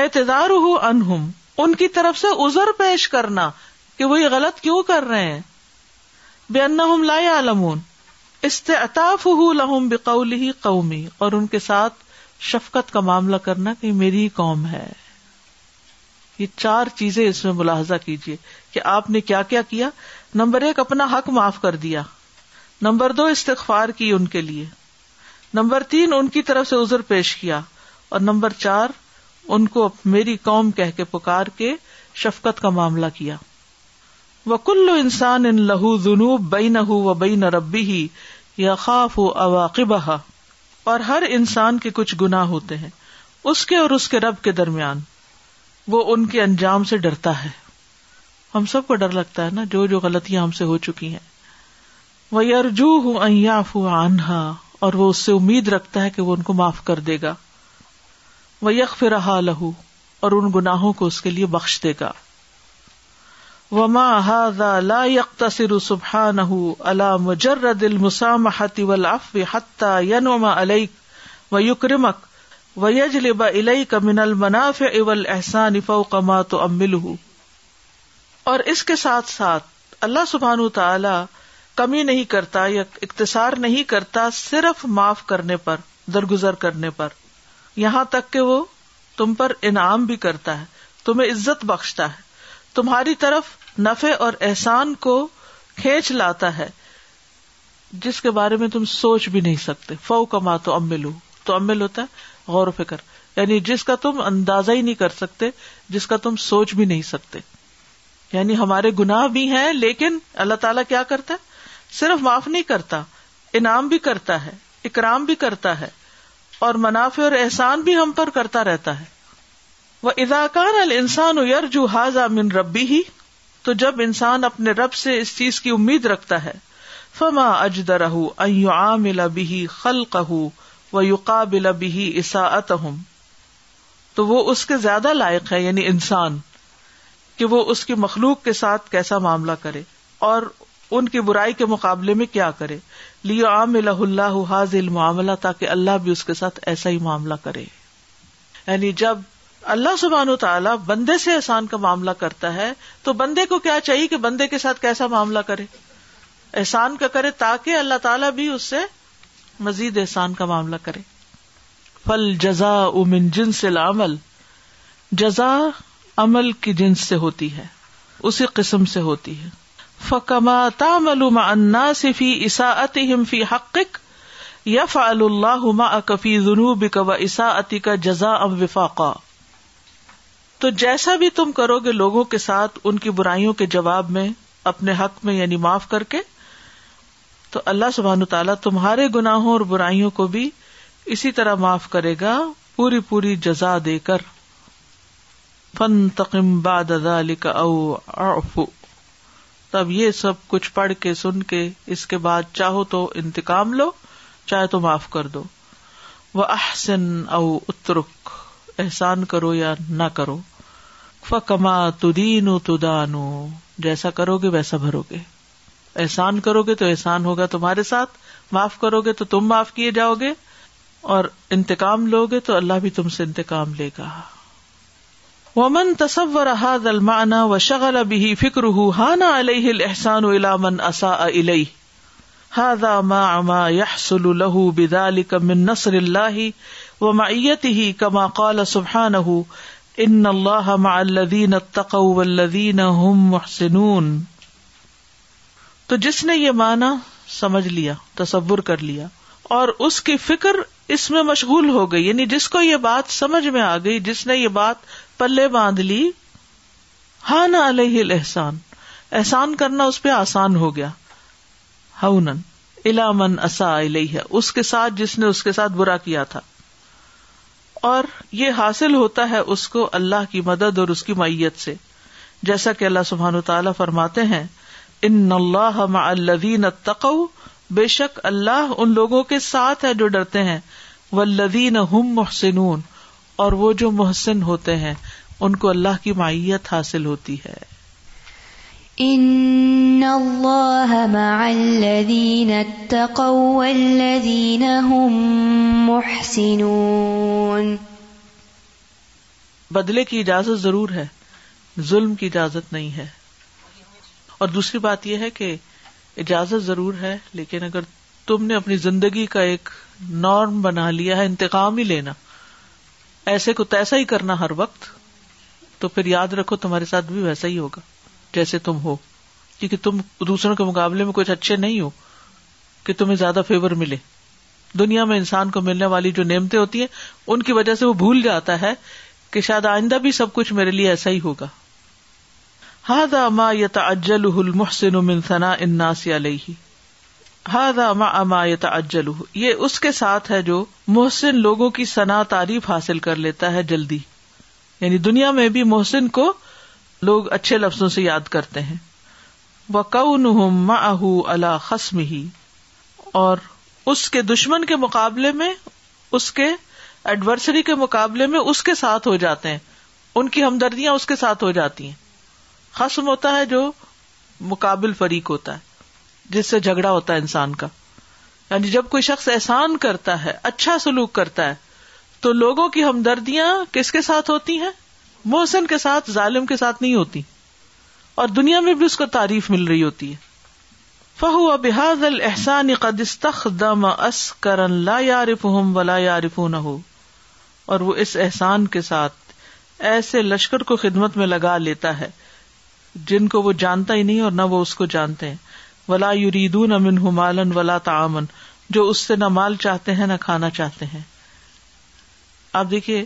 اعتدار ہوں انہم ان کی طرف سے ازر پیش کرنا کہ وہ یہ غلط کیوں کر رہے ہیں بے انہم لائے عالمون استعطاف ہوں لہم ہی قومی اور ان کے ساتھ شفقت کا معاملہ کرنا کہ میری قوم ہے یہ چار چیزیں اس میں ملاحظہ کیجیے کہ آپ نے کیا کیا کیا نمبر ایک اپنا حق معاف کر دیا نمبر دو استغفار کی ان کے لیے نمبر تین ان کی طرف سے ازر پیش کیا اور نمبر چار ان کو میری قوم کہہ کے پکار کے شفقت کا معاملہ کیا وہ کلو انسان ان لہو جنوب بئی نہ و بئی نہ ربی ہی یا خاف اواقبہ اور ہر انسان کے کچھ گنا ہوتے ہیں اس کے اور اس کے رب کے درمیان وہ ان کے انجام سے ڈرتا ہے ہم سب کو ڈر لگتا ہے نا جو جو غلطیاں ہم سے ہو چکی ہیں وہ ارجو ہوں انہا اور وہ اس سے امید رکھتا ہے کہ وہ ان کو معاف کر دے گا وہ یک فراہ لہو اور ان گناہوں کو اس کے لیے بخش دے گا مجرد المسامحة والعفو حتى ينعم عليك ويكرمك ویج الئی کا کمن المناف اول احسان کما تو امل اور اس کے ساتھ ساتھ اللہ سبحان تعالی کمی نہیں کرتا یا اختصار نہیں کرتا صرف معاف کرنے پر درگزر کرنے پر یہاں تک کہ وہ تم پر انعام بھی کرتا ہے تمہیں عزت بخشتا ہے تمہاری طرف نفے اور احسان کو کھینچ لاتا ہے جس کے بارے میں تم سوچ بھی نہیں سکتے فو کما تو امل ہوں تو امل ہوتا ہے غور و فکر یعنی جس کا تم اندازہ ہی نہیں کر سکتے جس کا تم سوچ بھی نہیں سکتے یعنی ہمارے گناہ بھی ہیں لیکن اللہ تعالیٰ کیا کرتا ہے صرف معاف نہیں کرتا انعام بھی کرتا ہے اکرام بھی کرتا ہے اور منافع اور احسان بھی ہم پر کرتا رہتا ہے وہ اداکار ال انسان جو من ربی ہی تو جب انسان اپنے رب سے اس چیز کی امید رکھتا ہے فما اج دہ خل وہ یوقا بھی عسا اتہم تو وہ اس کے زیادہ لائق ہے یعنی انسان کہ وہ اس کی مخلوق کے ساتھ کیسا معاملہ کرے اور ان کی برائی کے مقابلے میں کیا کرے لیو عام اللہ حاض المعاملہ تاکہ اللہ بھی اس کے ساتھ ایسا ہی معاملہ کرے یعنی جب اللہ سبحان و تعالیٰ بندے سے احسان کا معاملہ کرتا ہے تو بندے کو کیا چاہیے کہ بندے کے ساتھ کیسا معاملہ کرے احسان کا کرے تاکہ اللہ تعالیٰ بھی اس سے مزید احسان کا معاملہ کرے پل جزا امن جنس علامل جزا عمل کی جنس سے ہوتی ہے اسی قسم سے ہوتی ہے فکما تامل انا صفی عساطمفی حق یا فل اللہ کفی زنو بکوا عیسا اتی کا جزا ام وفاقا تو جیسا بھی تم کرو گے لوگوں کے ساتھ ان کی برائیوں کے جواب میں اپنے حق میں یعنی معاف کر کے تو اللہ سبحان تعالیٰ تمہارے گناہوں اور برائیوں کو بھی اسی طرح معاف کرے گا پوری پوری جزا دے کر فن تقم باد او تب یہ سب کچھ پڑھ کے سن کے اس کے بعد چاہو تو انتقام لو چاہے تو معاف کر دو وہ احسن او اترک احسان کرو یا نہ کرو فکما تدین تدانو جیسا کرو گے ویسا بھرو گے احسان کرو گے تو احسان ہوگا تمہارے ساتھ معاف کرو گے تو تم معاف کیے جاؤ گے اور انتقام لو گے تو اللہ بھی تم سے انتقام لے گا ومن تصور هذا المعنى وشغل به فكره هان عليه الاحسان الى من اساء اليه هذا ما ما يحصل له بذلك من نصر الله ومعيته كما قال سبحانه ان الله مع الذين اتقوا والذين هم محسنون تو جس نے یہ مانا سمجھ لیا تصور کر لیا اور اس کی فکر اس میں مشغول ہو گئی یعنی جس کو یہ بات سمجھ میں آ گئی جس نے یہ بات پلے باندھ لی ہاں الحسان احسان کرنا اس پہ آسان ہو گیا ہن الا من اصا علیہ اس کے ساتھ جس نے اس کے ساتھ برا کیا تھا اور یہ حاصل ہوتا ہے اس کو اللہ کی مدد اور اس کی معیت سے جیسا کہ اللہ سبحان و تعالیٰ فرماتے ہیں ان اللہ مع الذین اتقوا بے شک اللہ ان لوگوں کے ساتھ ہے جو ڈرتے ہیں والذین هم ہم اور وہ جو محسن ہوتے ہیں ان کو اللہ کی معیت حاصل ہوتی ہے ان اللہ مع الذین اتقوا والذین محسنون بدلے کی اجازت ضرور ہے ظلم کی اجازت نہیں ہے اور دوسری بات یہ ہے کہ اجازت ضرور ہے لیکن اگر تم نے اپنی زندگی کا ایک نارم بنا لیا ہے انتقام ہی لینا ایسے کو تیسا ہی کرنا ہر وقت تو پھر یاد رکھو تمہارے ساتھ بھی ویسا ہی ہوگا جیسے تم ہو کیونکہ تم دوسروں کے مقابلے میں کچھ اچھے نہیں ہو کہ تمہیں زیادہ فیور ملے دنیا میں انسان کو ملنے والی جو نعمتیں ہوتی ہیں ان کی وجہ سے وہ بھول جاتا ہے کہ شاید آئندہ بھی سب کچھ میرے لیے ایسا ہی ہوگا ہاد ما یتا اجل اہل محسن اناس ہاد ما ما یتا اجل یہ اس کے ساتھ ہے جو محسن لوگوں کی صنا تعریف حاصل کر لیتا ہے جلدی یعنی دنیا میں بھی محسن کو لوگ اچھے لفظوں سے یاد کرتے ہیں وہ کُنہ ما اہ ہی اور اس کے دشمن کے مقابلے میں اس کے ایڈورسری کے مقابلے میں اس کے ساتھ ہو جاتے ہیں ان کی ہمدردیاں اس کے ساتھ ہو جاتی ہیں خسم ہوتا ہے جو مقابل فریق ہوتا ہے جس سے جھگڑا ہوتا ہے انسان کا یعنی جب کوئی شخص احسان کرتا ہے اچھا سلوک کرتا ہے تو لوگوں کی ہمدردیاں کس کے ساتھ ہوتی ہیں محسن کے ساتھ ظالم کے ساتھ نہیں ہوتی اور دنیا میں بھی اس کو تعریف مل رہی ہوتی ہے فہو بحاظ الحسان ہم ولا یارف نہ ہو اور وہ اس احسان کے ساتھ ایسے لشکر کو خدمت میں لگا لیتا ہے جن کو وہ جانتا ہی نہیں اور نہ وہ اس کو جانتے ہیں ولا نہ امن ہمالن ولا تعامن جو اس سے نہ مال چاہتے ہیں نہ کھانا چاہتے ہیں آپ دیکھیے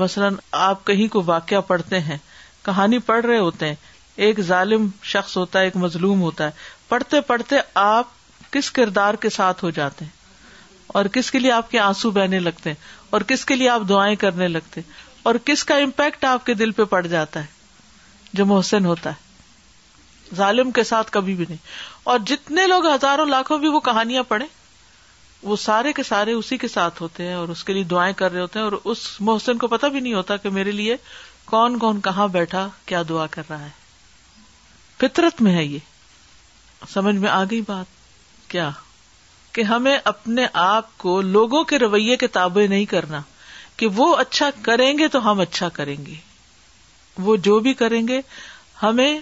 مثلاً آپ کہیں کو واقعہ پڑھتے ہیں کہانی پڑھ رہے ہوتے ہیں ایک ظالم شخص ہوتا ہے ایک مظلوم ہوتا ہے پڑھتے پڑھتے آپ کس کردار کے ساتھ ہو جاتے ہیں اور کس کے لیے آپ کے آنسو بہنے لگتے ہیں اور کس کے لیے آپ دعائیں کرنے لگتے ہیں اور کس کا امپیکٹ آپ کے دل پہ پڑ جاتا ہے جو محسن ہوتا ہے ظالم کے ساتھ کبھی بھی نہیں اور جتنے لوگ ہزاروں لاکھوں بھی وہ کہانیاں پڑھے وہ سارے کے سارے اسی کے ساتھ ہوتے ہیں اور اس کے لیے دعائیں کر رہے ہوتے ہیں اور اس محسن کو پتا بھی نہیں ہوتا کہ میرے لیے کون کون کہاں بیٹھا کیا دعا کر رہا ہے فطرت میں ہے یہ سمجھ میں آ گئی بات کیا کہ ہمیں اپنے آپ کو لوگوں کے رویے کے تابے نہیں کرنا کہ وہ اچھا کریں گے تو ہم اچھا کریں گے وہ جو بھی کریں گے ہمیں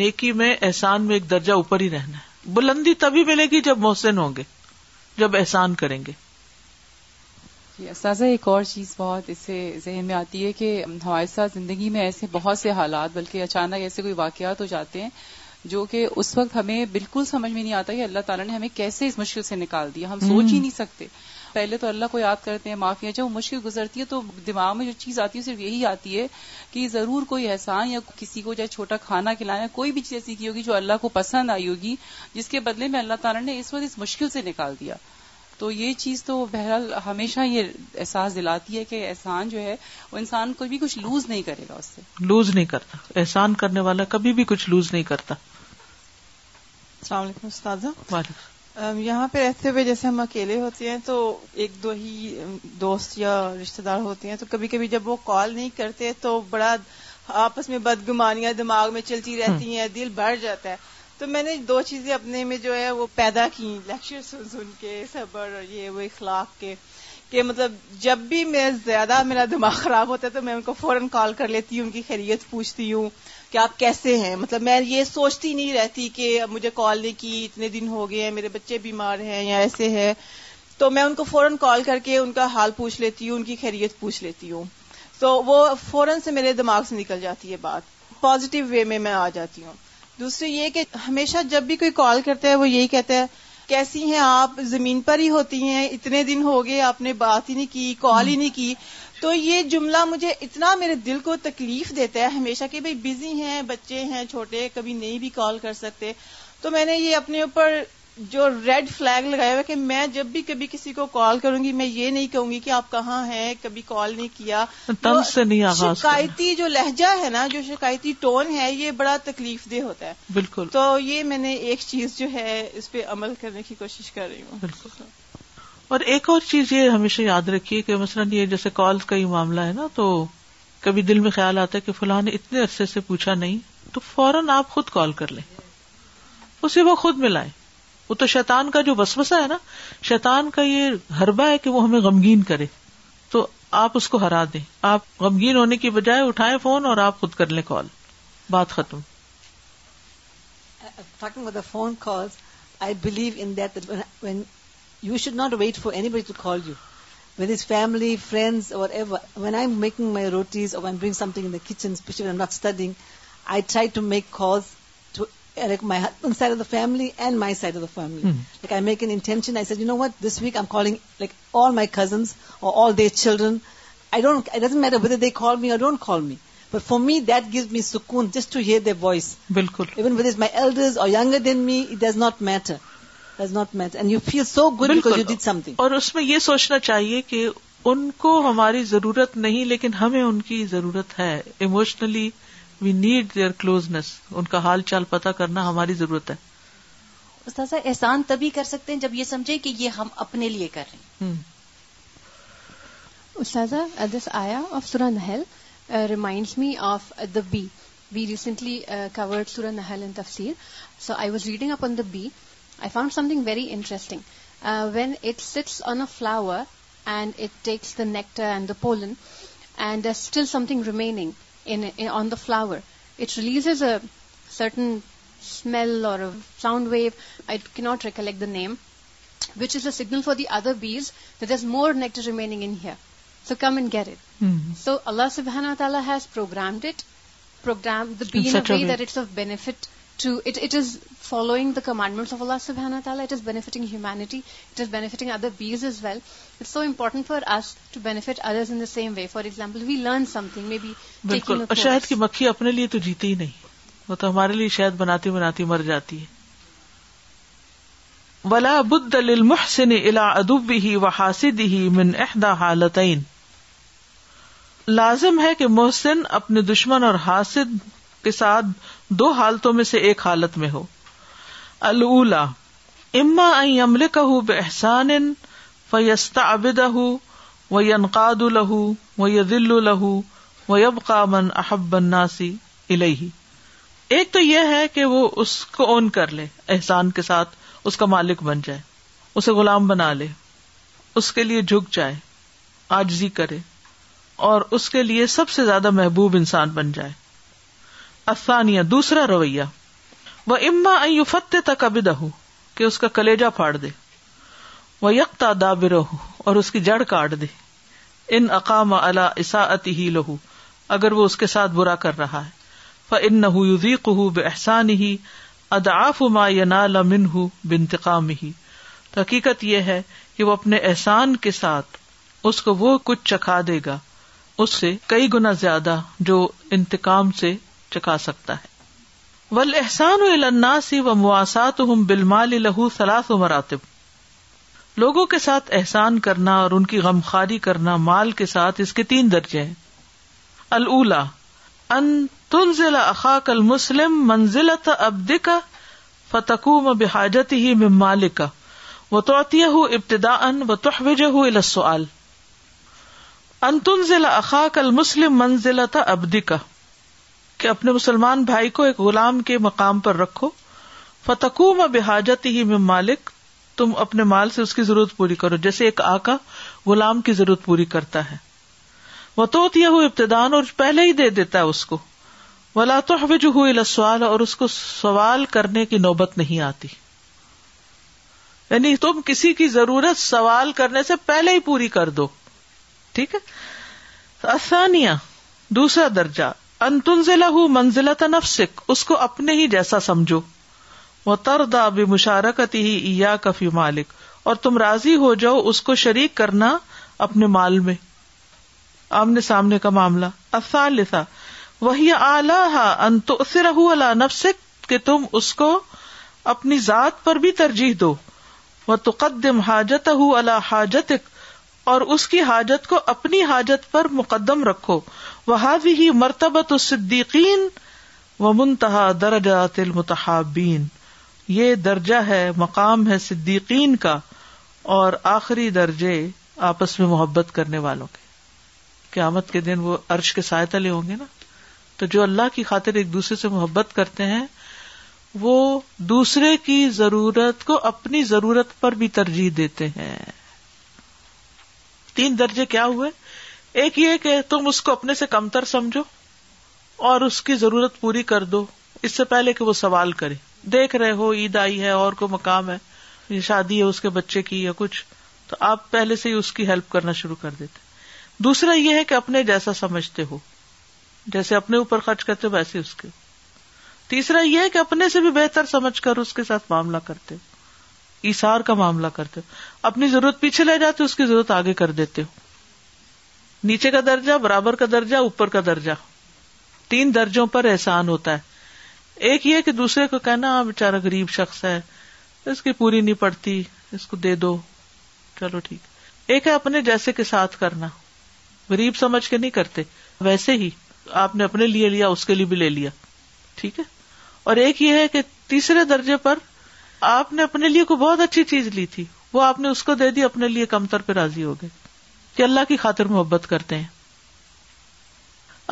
نیکی میں احسان میں ایک درجہ اوپر ہی رہنا ہے بلندی تبھی ملے گی جب محسن ہوں گے جب احسان کریں گے جی، اساتذہ ایک اور چیز بہت اس سے ذہن میں آتی ہے کہ ہمارے ساتھ زندگی میں ایسے بہت سے حالات بلکہ اچانک ایسے کوئی واقعات ہو جاتے ہیں جو کہ اس وقت ہمیں بالکل سمجھ میں نہیں آتا کہ اللہ تعالیٰ نے ہمیں کیسے اس مشکل سے نکال دیا ہم سوچ ہی نہیں سکتے پہلے تو اللہ کو یاد کرتے ہیں معافیا جب مشکل گزرتی ہے تو دماغ میں جو چیز آتی ہے صرف یہی آتی ہے کہ ضرور کوئی احسان یا کسی کو چاہے چھوٹا کھانا کھلانا کوئی بھی چیز ایسی کی ہوگی جو اللہ کو پسند آئی ہوگی جس کے بدلے میں اللہ تعالیٰ نے اس وقت اس مشکل سے نکال دیا تو یہ چیز تو بہرحال ہمیشہ یہ احساس دلاتی ہے کہ احسان جو ہے وہ انسان کو بھی کچھ لوز نہیں کرے گا اس سے لوز نہیں کرتا احسان کرنے والا کبھی بھی کچھ لوز نہیں کرتا السلام علیکم استاذہ وعلیکم یہاں پہ رہتے ہوئے جیسے ہم اکیلے ہوتے ہیں تو ایک دو ہی دوست یا رشتہ دار ہوتے ہیں تو کبھی کبھی جب وہ کال نہیں کرتے تو بڑا آپس میں بدگمانیاں دماغ میں چلتی رہتی ہیں دل بڑھ جاتا ہے تو میں نے دو چیزیں اپنے میں جو ہے وہ پیدا کی لیکچر سن سن کے صبر اور یہ وہ اخلاق کے کہ مطلب جب بھی میں زیادہ میرا دماغ خراب ہوتا ہے تو میں ان کو فوراً کال کر لیتی ہوں ان کی خیریت پوچھتی ہوں کہ آپ کیسے ہیں مطلب میں یہ سوچتی نہیں رہتی کہ مجھے کال نہیں کی اتنے دن ہو گئے ہیں میرے بچے بیمار ہیں یا ایسے ہے تو میں ان کو فوراً کال کر کے ان کا حال پوچھ لیتی ہوں ان کی خیریت پوچھ لیتی ہوں تو وہ فوراً سے میرے دماغ سے نکل جاتی ہے بات پازیٹیو وے میں میں آ جاتی ہوں دوسری یہ کہ ہمیشہ جب بھی کوئی کال کرتا ہے وہ یہی کہتا ہے کیسی ہیں آپ زمین پر ہی ہوتی ہیں اتنے دن ہو گئے آپ نے بات ہی نہیں کی کال ہی نہیں کی تو یہ جملہ مجھے اتنا میرے دل کو تکلیف دیتا ہے ہمیشہ کہ بھائی بزی ہیں بچے ہیں چھوٹے کبھی نہیں بھی کال کر سکتے تو میں نے یہ اپنے اوپر جو ریڈ فلیگ لگایا ہوا کہ میں جب بھی کبھی کسی کو کال کروں گی میں یہ نہیں کہوں گی کہ آپ کہاں ہیں کبھی کال نہیں کیا سے نہیں شکایتی جو لہجہ ہے نا جو شکایتی ٹون ہے یہ بڑا تکلیف دہ ہوتا ہے بالکل تو یہ میں نے ایک چیز جو ہے اس پہ عمل کرنے کی کوشش کر رہی ہوں بالکل اور ایک اور چیز یہ ہمیشہ یاد رکھیے کہ مثلاً یہ جیسے کال کا ہی معاملہ ہے نا تو کبھی دل میں خیال آتا ہے کہ فلاں نے اتنے عرصے سے پوچھا نہیں تو فوراً آپ خود کال کر لیں اسے وہ خود ملائیں وہ تو شیتان کا جو بس بسا ہے نا شیتان کا یہ حربہ ہے کہ وہ ہمیں غمگین کرے تو آپ اس کو ہرا دیں آپ غمگین ہونے کی بجائے اٹھائے فون اور آپ خود کر لیں کال بات ختم phone call I believe in You should not wait for anybody to call you, whether it's family, friends, or whatever. When I'm making my rotis or I'm doing something in the kitchen, especially when I'm not studying, I try to make calls to like my husband's side of the family and my side of the family. Hmm. Like I make an intention. I said, you know what? This week I'm calling like all my cousins or all their children. It doesn't matter whether they call me or don't call me. But for me, that gives me sukoon just to hear their voice. Bilkul. Even whether it's my elders or younger than me, it does not matter. Does not matter and you feel so good thing اور اس میں یہ سوچنا چاہیے کہ ان کو ہماری ضرورت نہیں لیکن ہمیں ان کی ضرورت ہے emotionally we need their closeness ان کا حال چال پتہ کرنا ہماری ضرورت ہے استاذہ احسان تبھی کر سکتے ہیں جب یہ سمجھے کہ یہ ہم اپنے لیے کر رہے ہیں آیا of نہل remind me of the be we recently covered in تفسیر so I was reading up on the be I found something very interesting. Uh, when it sits on a flower and it takes the nectar and the pollen, and there's still something remaining on the flower, it releases a certain smell or a sound wave, I cannot recollect the name, which is a signal for the other bees that there's more nectar remaining in here. So come and get it. Mm-hmm. So Allah subhanahu wa ta'ala has programmed the bee in a way that it's of benefit شہد کی مکھی اپنے تو جیتی نہیں وہ تو ہمارے لیے بناتی بناتی مر جاتی ولا بد المحسن الا ادبی و حاصد ہی لطعین لازم ہے کہ محسن اپنے دشمن اور حاصل کے ساتھ دو حالتوں میں سے ایک حالت میں ہو اللہ اما امل کہ ہو فیستا ابد و انقاد الہ و دل الہ و اب کامن احب ناسی وہ اس کو اون کر لے احسان کے ساتھ اس کا مالک بن جائے اسے غلام بنا لے اس کے لیے جھک جائے آجزی کرے اور اس کے لیے سب سے زیادہ محبوب انسان بن جائے دوسرا رویہ وہ اما فتح کلیجا پھاڑ دے وہ رہ اور اس کی جڑ کاٹ دے ان اقام اللہ الاساط ہی لہو اگر وہ اس کے ساتھ برا کر رہا ہے ف ان نہ ہی اداف ما یا نا لمن ہُ بنتقام ہی حقیقت یہ ہے کہ وہ اپنے احسان کے ساتھ اس کو وہ کچھ چکھا دے گا اس سے کئی گنا زیادہ جو انتقام سے چکا سکتا ہے ول احسان الناسی و مواسات لہو سلاس و مراتب لوگوں کے ساتھ احسان کرنا اور ان کی غم خاری کرنا مال کے ساتھ اس کے تین درجے اللہ الا ان تنزل اخاق المسلم منزل تبدی کا وہ توتی ہوں ابتدا ان و تحوج تحجہ انتن تنزل اخاق المسلم منزلت منزلتا کا کہ اپنے مسلمان بھائی کو ایک غلام کے مقام پر رکھو فتقوم میں بحاجت ہی میں مالک تم اپنے مال سے اس کی ضرورت پوری کرو جیسے ایک آکا غلام کی ضرورت پوری کرتا ہے وہ تو ابتدان اور پہلے ہی دے دیتا ہے اس کو ولا تو حج ہو لسوال اور اس کو سوال کرنے کی نوبت نہیں آتی یعنی تم کسی کی ضرورت سوال کرنے سے پہلے ہی پوری کر دو ٹھیک ہے آسانیاں دوسرا درجہ انتنزلہ ہُو منزل ت اس کو اپنے ہی جیسا سمجھو وہ ہی یا کفی مالک اور تم راضی ہو جاؤ اس کو شریک کرنا اپنے مال میں آمنے سامنے کا معاملہ وہی رہ نفسک کہ تم اس کو اپنی ذات پر بھی ترجیح دو وہ تقدم حاجت ہُو اللہ حاجت اور اس کی حاجت کو اپنی حاجت پر مقدم رکھو وہا بھی صدیقین و منتہا درجات یہ درجہ ہے مقام ہے صدیقین کا اور آخری درجے آپس میں محبت کرنے والوں کے قیامت کے دن وہ عرش کے سائے تلے ہوں گے نا تو جو اللہ کی خاطر ایک دوسرے سے محبت کرتے ہیں وہ دوسرے کی ضرورت کو اپنی ضرورت پر بھی ترجیح دیتے ہیں تین درجے کیا ہوئے ایک یہ کہ تم اس کو اپنے سے کمتر سمجھو اور اس کی ضرورت پوری کر دو اس سے پہلے کہ وہ سوال کرے دیکھ رہے ہو عید آئی ہے اور کوئی مقام ہے یہ شادی ہے اس کے بچے کی یا کچھ تو آپ پہلے سے ہی اس کی ہیلپ کرنا شروع کر دیتے دوسرا یہ ہے کہ اپنے جیسا سمجھتے ہو جیسے اپنے اوپر خرچ کرتے ہو ویسے اس کے تیسرا یہ ہے کہ اپنے سے بھی بہتر سمجھ کر اس کے ساتھ معاملہ کرتے ہو ایسار کا معاملہ کرتے ہو اپنی ضرورت پیچھے لے جاتے ہو اس کی ضرورت آگے کر دیتے ہو نیچے کا درجہ برابر کا درجہ اوپر کا درجہ تین درجوں پر احسان ہوتا ہے ایک یہ کہ دوسرے کو کہنا ہاں، بےچارا غریب شخص ہے اس کی پوری نہیں پڑتی اس کو دے دو چلو ٹھیک ایک ہے اپنے جیسے کے ساتھ کرنا غریب سمجھ کے نہیں کرتے ویسے ہی آپ نے اپنے لیے لیا اس کے لیے بھی لے لیا ٹھیک ہے اور ایک یہ ہے کہ تیسرے درجے پر آپ نے اپنے لیے کوئی بہت اچھی چیز لی تھی وہ آپ نے اس کو دے دی اپنے لیے کمتر پہ راضی ہو گئے کہ اللہ کی خاطر محبت کرتے ہیں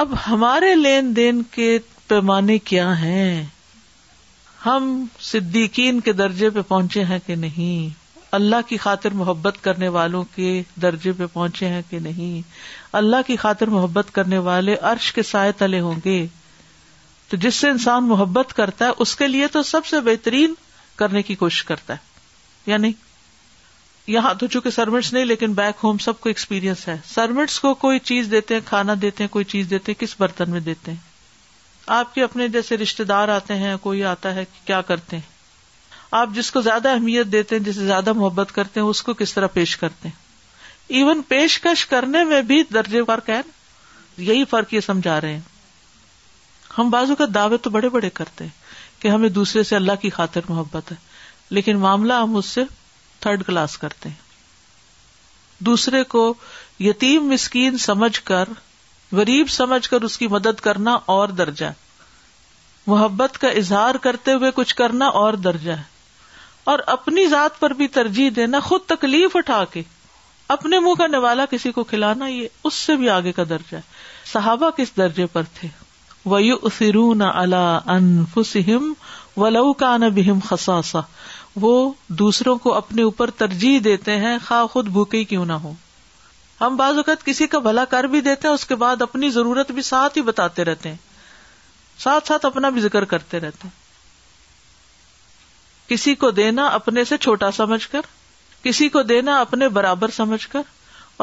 اب ہمارے لین دین کے پیمانے کیا ہیں ہم صدیقین کے درجے پہ پہنچے ہیں کہ نہیں اللہ کی خاطر محبت کرنے والوں کے درجے پہ پہنچے ہیں کہ نہیں اللہ کی خاطر محبت کرنے والے عرش کے سائے تلے ہوں گے تو جس سے انسان محبت کرتا ہے اس کے لیے تو سب سے بہترین کرنے کی کوشش کرتا ہے یا یعنی نہیں یہاں تو چونکہ سروٹس نہیں لیکن بیک ہوم سب کو ایکسپیرئنس ہے سروٹس کو کوئی چیز دیتے ہیں کھانا دیتے ہیں کوئی چیز دیتے ہیں کس برتن میں دیتے ہیں آپ کے اپنے جیسے رشتے دار آتے ہیں کوئی آتا ہے کیا کرتے ہیں آپ جس کو زیادہ اہمیت دیتے ہیں جسے زیادہ محبت کرتے ہیں اس کو کس طرح پیش کرتے ہیں ایون پیشکش کرنے میں بھی درجے بار قید یہی فرق یہ سمجھا رہے ہیں ہم بازو کا دعوے تو بڑے بڑے کرتے ہیں کہ ہمیں دوسرے سے اللہ کی خاطر محبت ہے لیکن معاملہ ہم اس سے تھرڈ کلاس کرتے ہیں دوسرے کو یتیم مسکین سمجھ کر غریب سمجھ کر اس کی مدد کرنا اور درجہ محبت کا اظہار کرتے ہوئے کچھ کرنا اور درجہ ہے اور اپنی ذات پر بھی ترجیح دینا خود تکلیف اٹھا کے اپنے منہ کا نوالا کسی کو کھلانا یہ اس سے بھی آگے کا درجہ ہے صحابہ کس درجے پر تھے کا نہ خساسا وہ دوسروں کو اپنے اوپر ترجیح دیتے ہیں خواہ خود بھوکے کیوں نہ ہو ہم بعض اوقات کسی کا بھلا کر بھی دیتے ہیں اس کے بعد اپنی ضرورت بھی ساتھ ہی بتاتے رہتے ہیں ساتھ ساتھ اپنا بھی ذکر کرتے رہتے ہیں کسی کو دینا اپنے سے چھوٹا سمجھ کر کسی کو دینا اپنے برابر سمجھ کر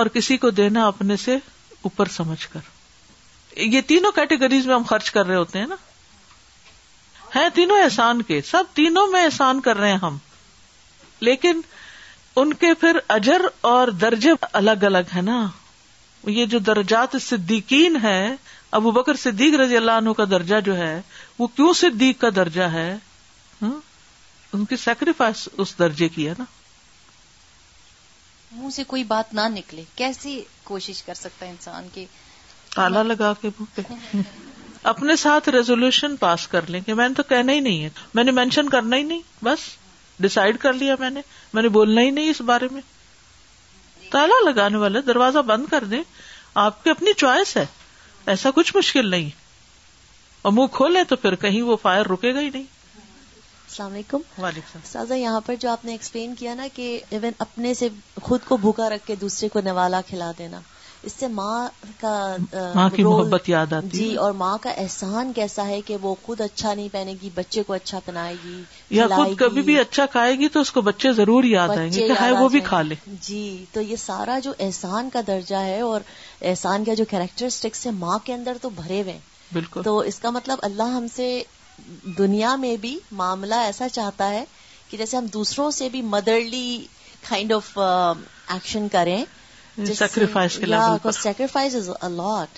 اور کسی کو دینا اپنے سے اوپر سمجھ کر یہ تینوں کیٹیگریز میں ہم خرچ کر رہے ہوتے ہیں نا ہیں تینوں احسان کے سب تینوں میں احسان کر رہے ہیں ہم لیکن ان کے پھر اجر اور درجے الگ الگ ہے نا یہ جو درجات صدیقین ہے ابو بکر صدیق رضی اللہ عنہ کا درجہ جو ہے وہ کیوں صدیق کا درجہ ہے ان کی سیکریفائس اس درجے کی ہے نا منہ سے کوئی بات نہ نکلے کیسی کوشش کر سکتا ہے انسان کی تالا لگا کے اپنے ساتھ ریزولوشن پاس کر لیں کہ میں نے تو کہنا ہی نہیں ہے میں نے مینشن کرنا ہی نہیں بس ڈسائڈ کر لیا میں نے میں نے بولنا ہی نہیں اس بارے میں تالا لگانے والا دروازہ بند کر دیں آپ کی اپنی چوائس ہے ایسا کچھ مشکل نہیں اور منہ کھولے تو پھر کہیں وہ فائر رکے گا ہی نہیں السلام علیکم وعلیکم السلام یہاں پر جو آپ نے ایکسپلین کیا نا کہ ایون اپنے سے خود کو بھوکا رکھ کے دوسرے کو نوالا کھلا دینا اس سے ماں کا ماں کی محبت یاد آتی جی اور ماں کا احسان کیسا ہے کہ وہ خود اچھا نہیں پہنے گی بچے کو اچھا پہنائے گی یا خود کبھی بھی اچھا کھائے گی تو اس کو بچے ضرور یاد آئیں گے کہ ہائے وہ بھی کھا لے جی تو یہ سارا جو احسان کا درجہ ہے اور احسان کا جو کیریکٹرسٹکس ہے ماں کے اندر تو بھرے ہوئے بالکل تو اس کا مطلب اللہ ہم سے دنیا میں بھی معاملہ ایسا چاہتا ہے کہ جیسے ہم دوسروں سے بھی مدرلی کائنڈ آف ایکشن کریں سیکریفائز از الاٹ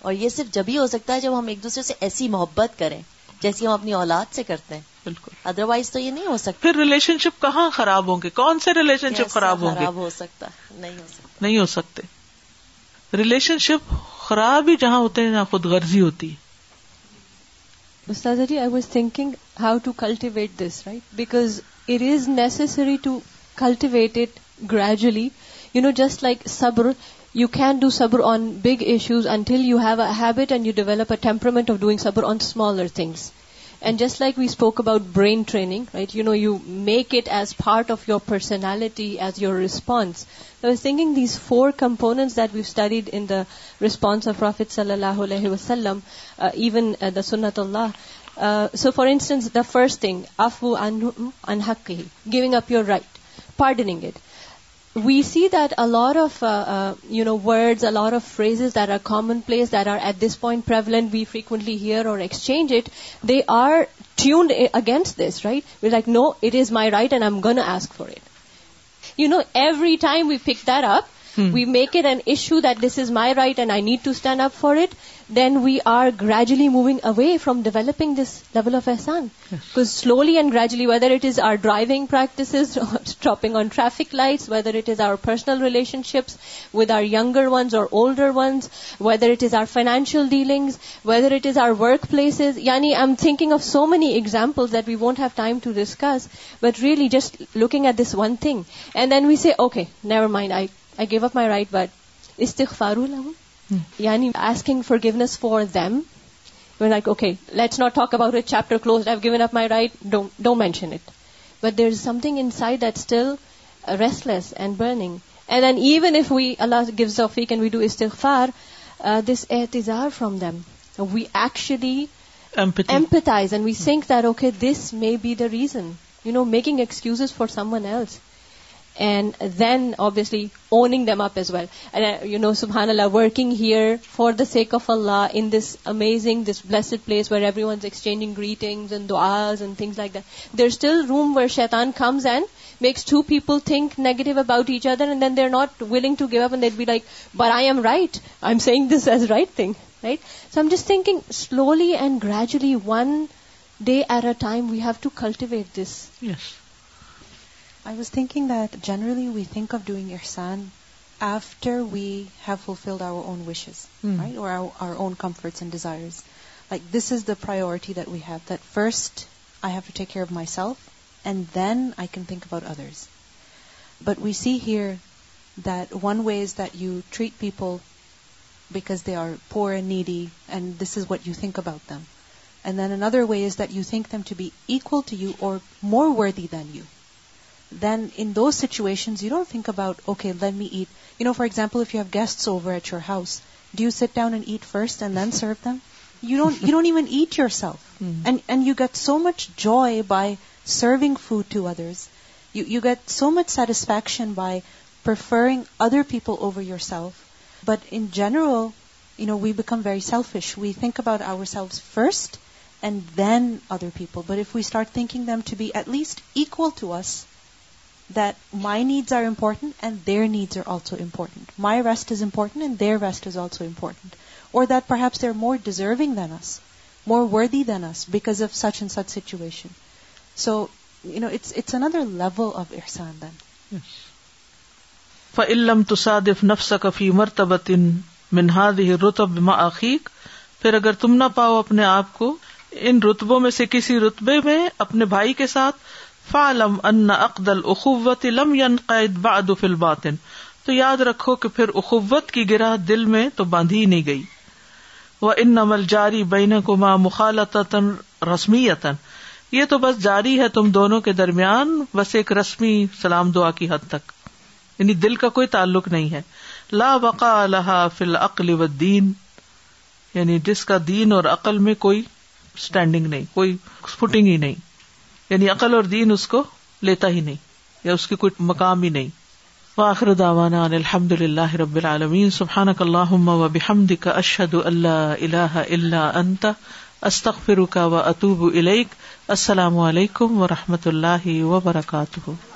اور یہ صرف جبھی ہو سکتا ہے جب ہم ایک دوسرے سے ایسی محبت کریں جیسی ہم اپنی اولاد سے کرتے ہیں بالکل ادروائز تو یہ نہیں ہو سکتا پھر ریلیشن شپ کہاں خراب ہوں گے کون سے ریلیشن شپ خراب ہو سکتا نہیں ہو سکتا نہیں ہو سکتے ریلیشن شپ خراب ہی جہاں ہوتے ہیں جہاں خود غرضی ہوتی جی I was thinking how to cultivate this right because it is necessary to cultivate it gradually you know just like صبر یو کین ڈو صبر on big issues until you have habit and you develop a temperament of doing صبر on smaller things and just like we spoke about brain training right you know you make it as part of your personality as your response thinking these four components that we've studied in the response of رافیت صلی اللہ علیہ وسلم even the سنت اللہ so for instance the first thing of انحق he giving up your right pardoning it we see that a lot of uh, uh, words, a lot of phrases that are commonplace, that are at this point prevalent, we frequently hear or exchange it, they are tuned against this, right? We're like, no, it is my right and I'm going to ask for it. Every time we pick that up, Hmm. we make it an issue that this is my right and I need to stand up for it, then we are gradually moving away from developing this level of ihsan. Because slowly and gradually, whether it is our driving practices, or stopping on traffic lights, whether it is our personal relationships with our younger ones or older ones, whether it is our financial dealings, whether it is our workplaces. Yani, I'm thinking of so many examples that we won't have time to discuss, but really just looking at this one thing. And then we say, okay, never mind, I I gave up my right but استغفار فارو یعنی asking for forgiveness for them okay let's not talk about it chapter closed given up my right don't mention it but there is something inside that still restless and burning and then even if we Allah gives off we can we do استغفار this احتجار from them we actually empathize and we think that okay this may be the reason you know making excuse for someone else and then obviously owning them up as well. And uh, subhanAllah, working here for the sake of Allah in this amazing, this blessed place where everyone's exchanging greetings and du'as and things like that. There's still room where shaitan comes and makes two people think negative about each other, and then they're not willing to give up, and they'd be like, but I am right. I'm saying this as right thing, right? So I'm just thinking slowly and gradually, one day at a time, we have to cultivate this. Yes. I was thinking that generally we think of doing ihsan after we have fulfilled our own wishes, hmm. right? Or our own comforts and desires. Like this is the priority that we have, that first I have to take care of myself and then I can think about others. But we see here that one way is that you treat people because they are poor and needy and this is what you think about them. And then another way is that you think them to be equal to you or more worthy than you then in those situations, you don't think about, okay, let me eat. For example, if you have guests over at your house, do you sit down and eat first and then serve them? You don't even eat yourself. Mm-hmm. And you get so much joy by serving food to others. You get so much satisfaction by preferring other people over yourself. But in general, we become very selfish. We think about ourselves first and then other people. But if we start thinking them to be at least equal to us, that my needs are important and their needs are also important my west is important their west is also important or that perhaps more deserve than us more than us بیکازیشن سوس اندر اگر تم نہ پاؤ اپنے آپ کو ان رتبوں میں سے کسی رتبے میں اپنے بھائی کے ساتھ فالم ان عقد اخوت لم قید باد فل الباطن تو یاد رکھو کہ پھر اخوت کی گرہ دل میں تو باندھی نہیں گئی وہ ان عمل جاری بین گما مخال رسمی یتن یہ تو بس جاری ہے تم دونوں کے درمیان بس ایک رسمی سلام دعا کی حد تک یعنی دل کا کوئی تعلق نہیں ہے لا بقا لہا فل العقل و دین یعنی جس کا دین اور عقل میں کوئی اسٹینڈنگ نہیں کوئی فٹنگ ہی نہیں یعنی عقل اور دین اس کو لیتا ہی نہیں یا اس کی کوئی مقام ہی نہیں الحمد رب العالمین سبحان کا اشد اللہ الہ اللہ استخ فروقہ و اطوب الیک السلام علیکم و رحمۃ اللہ وبرکاتہ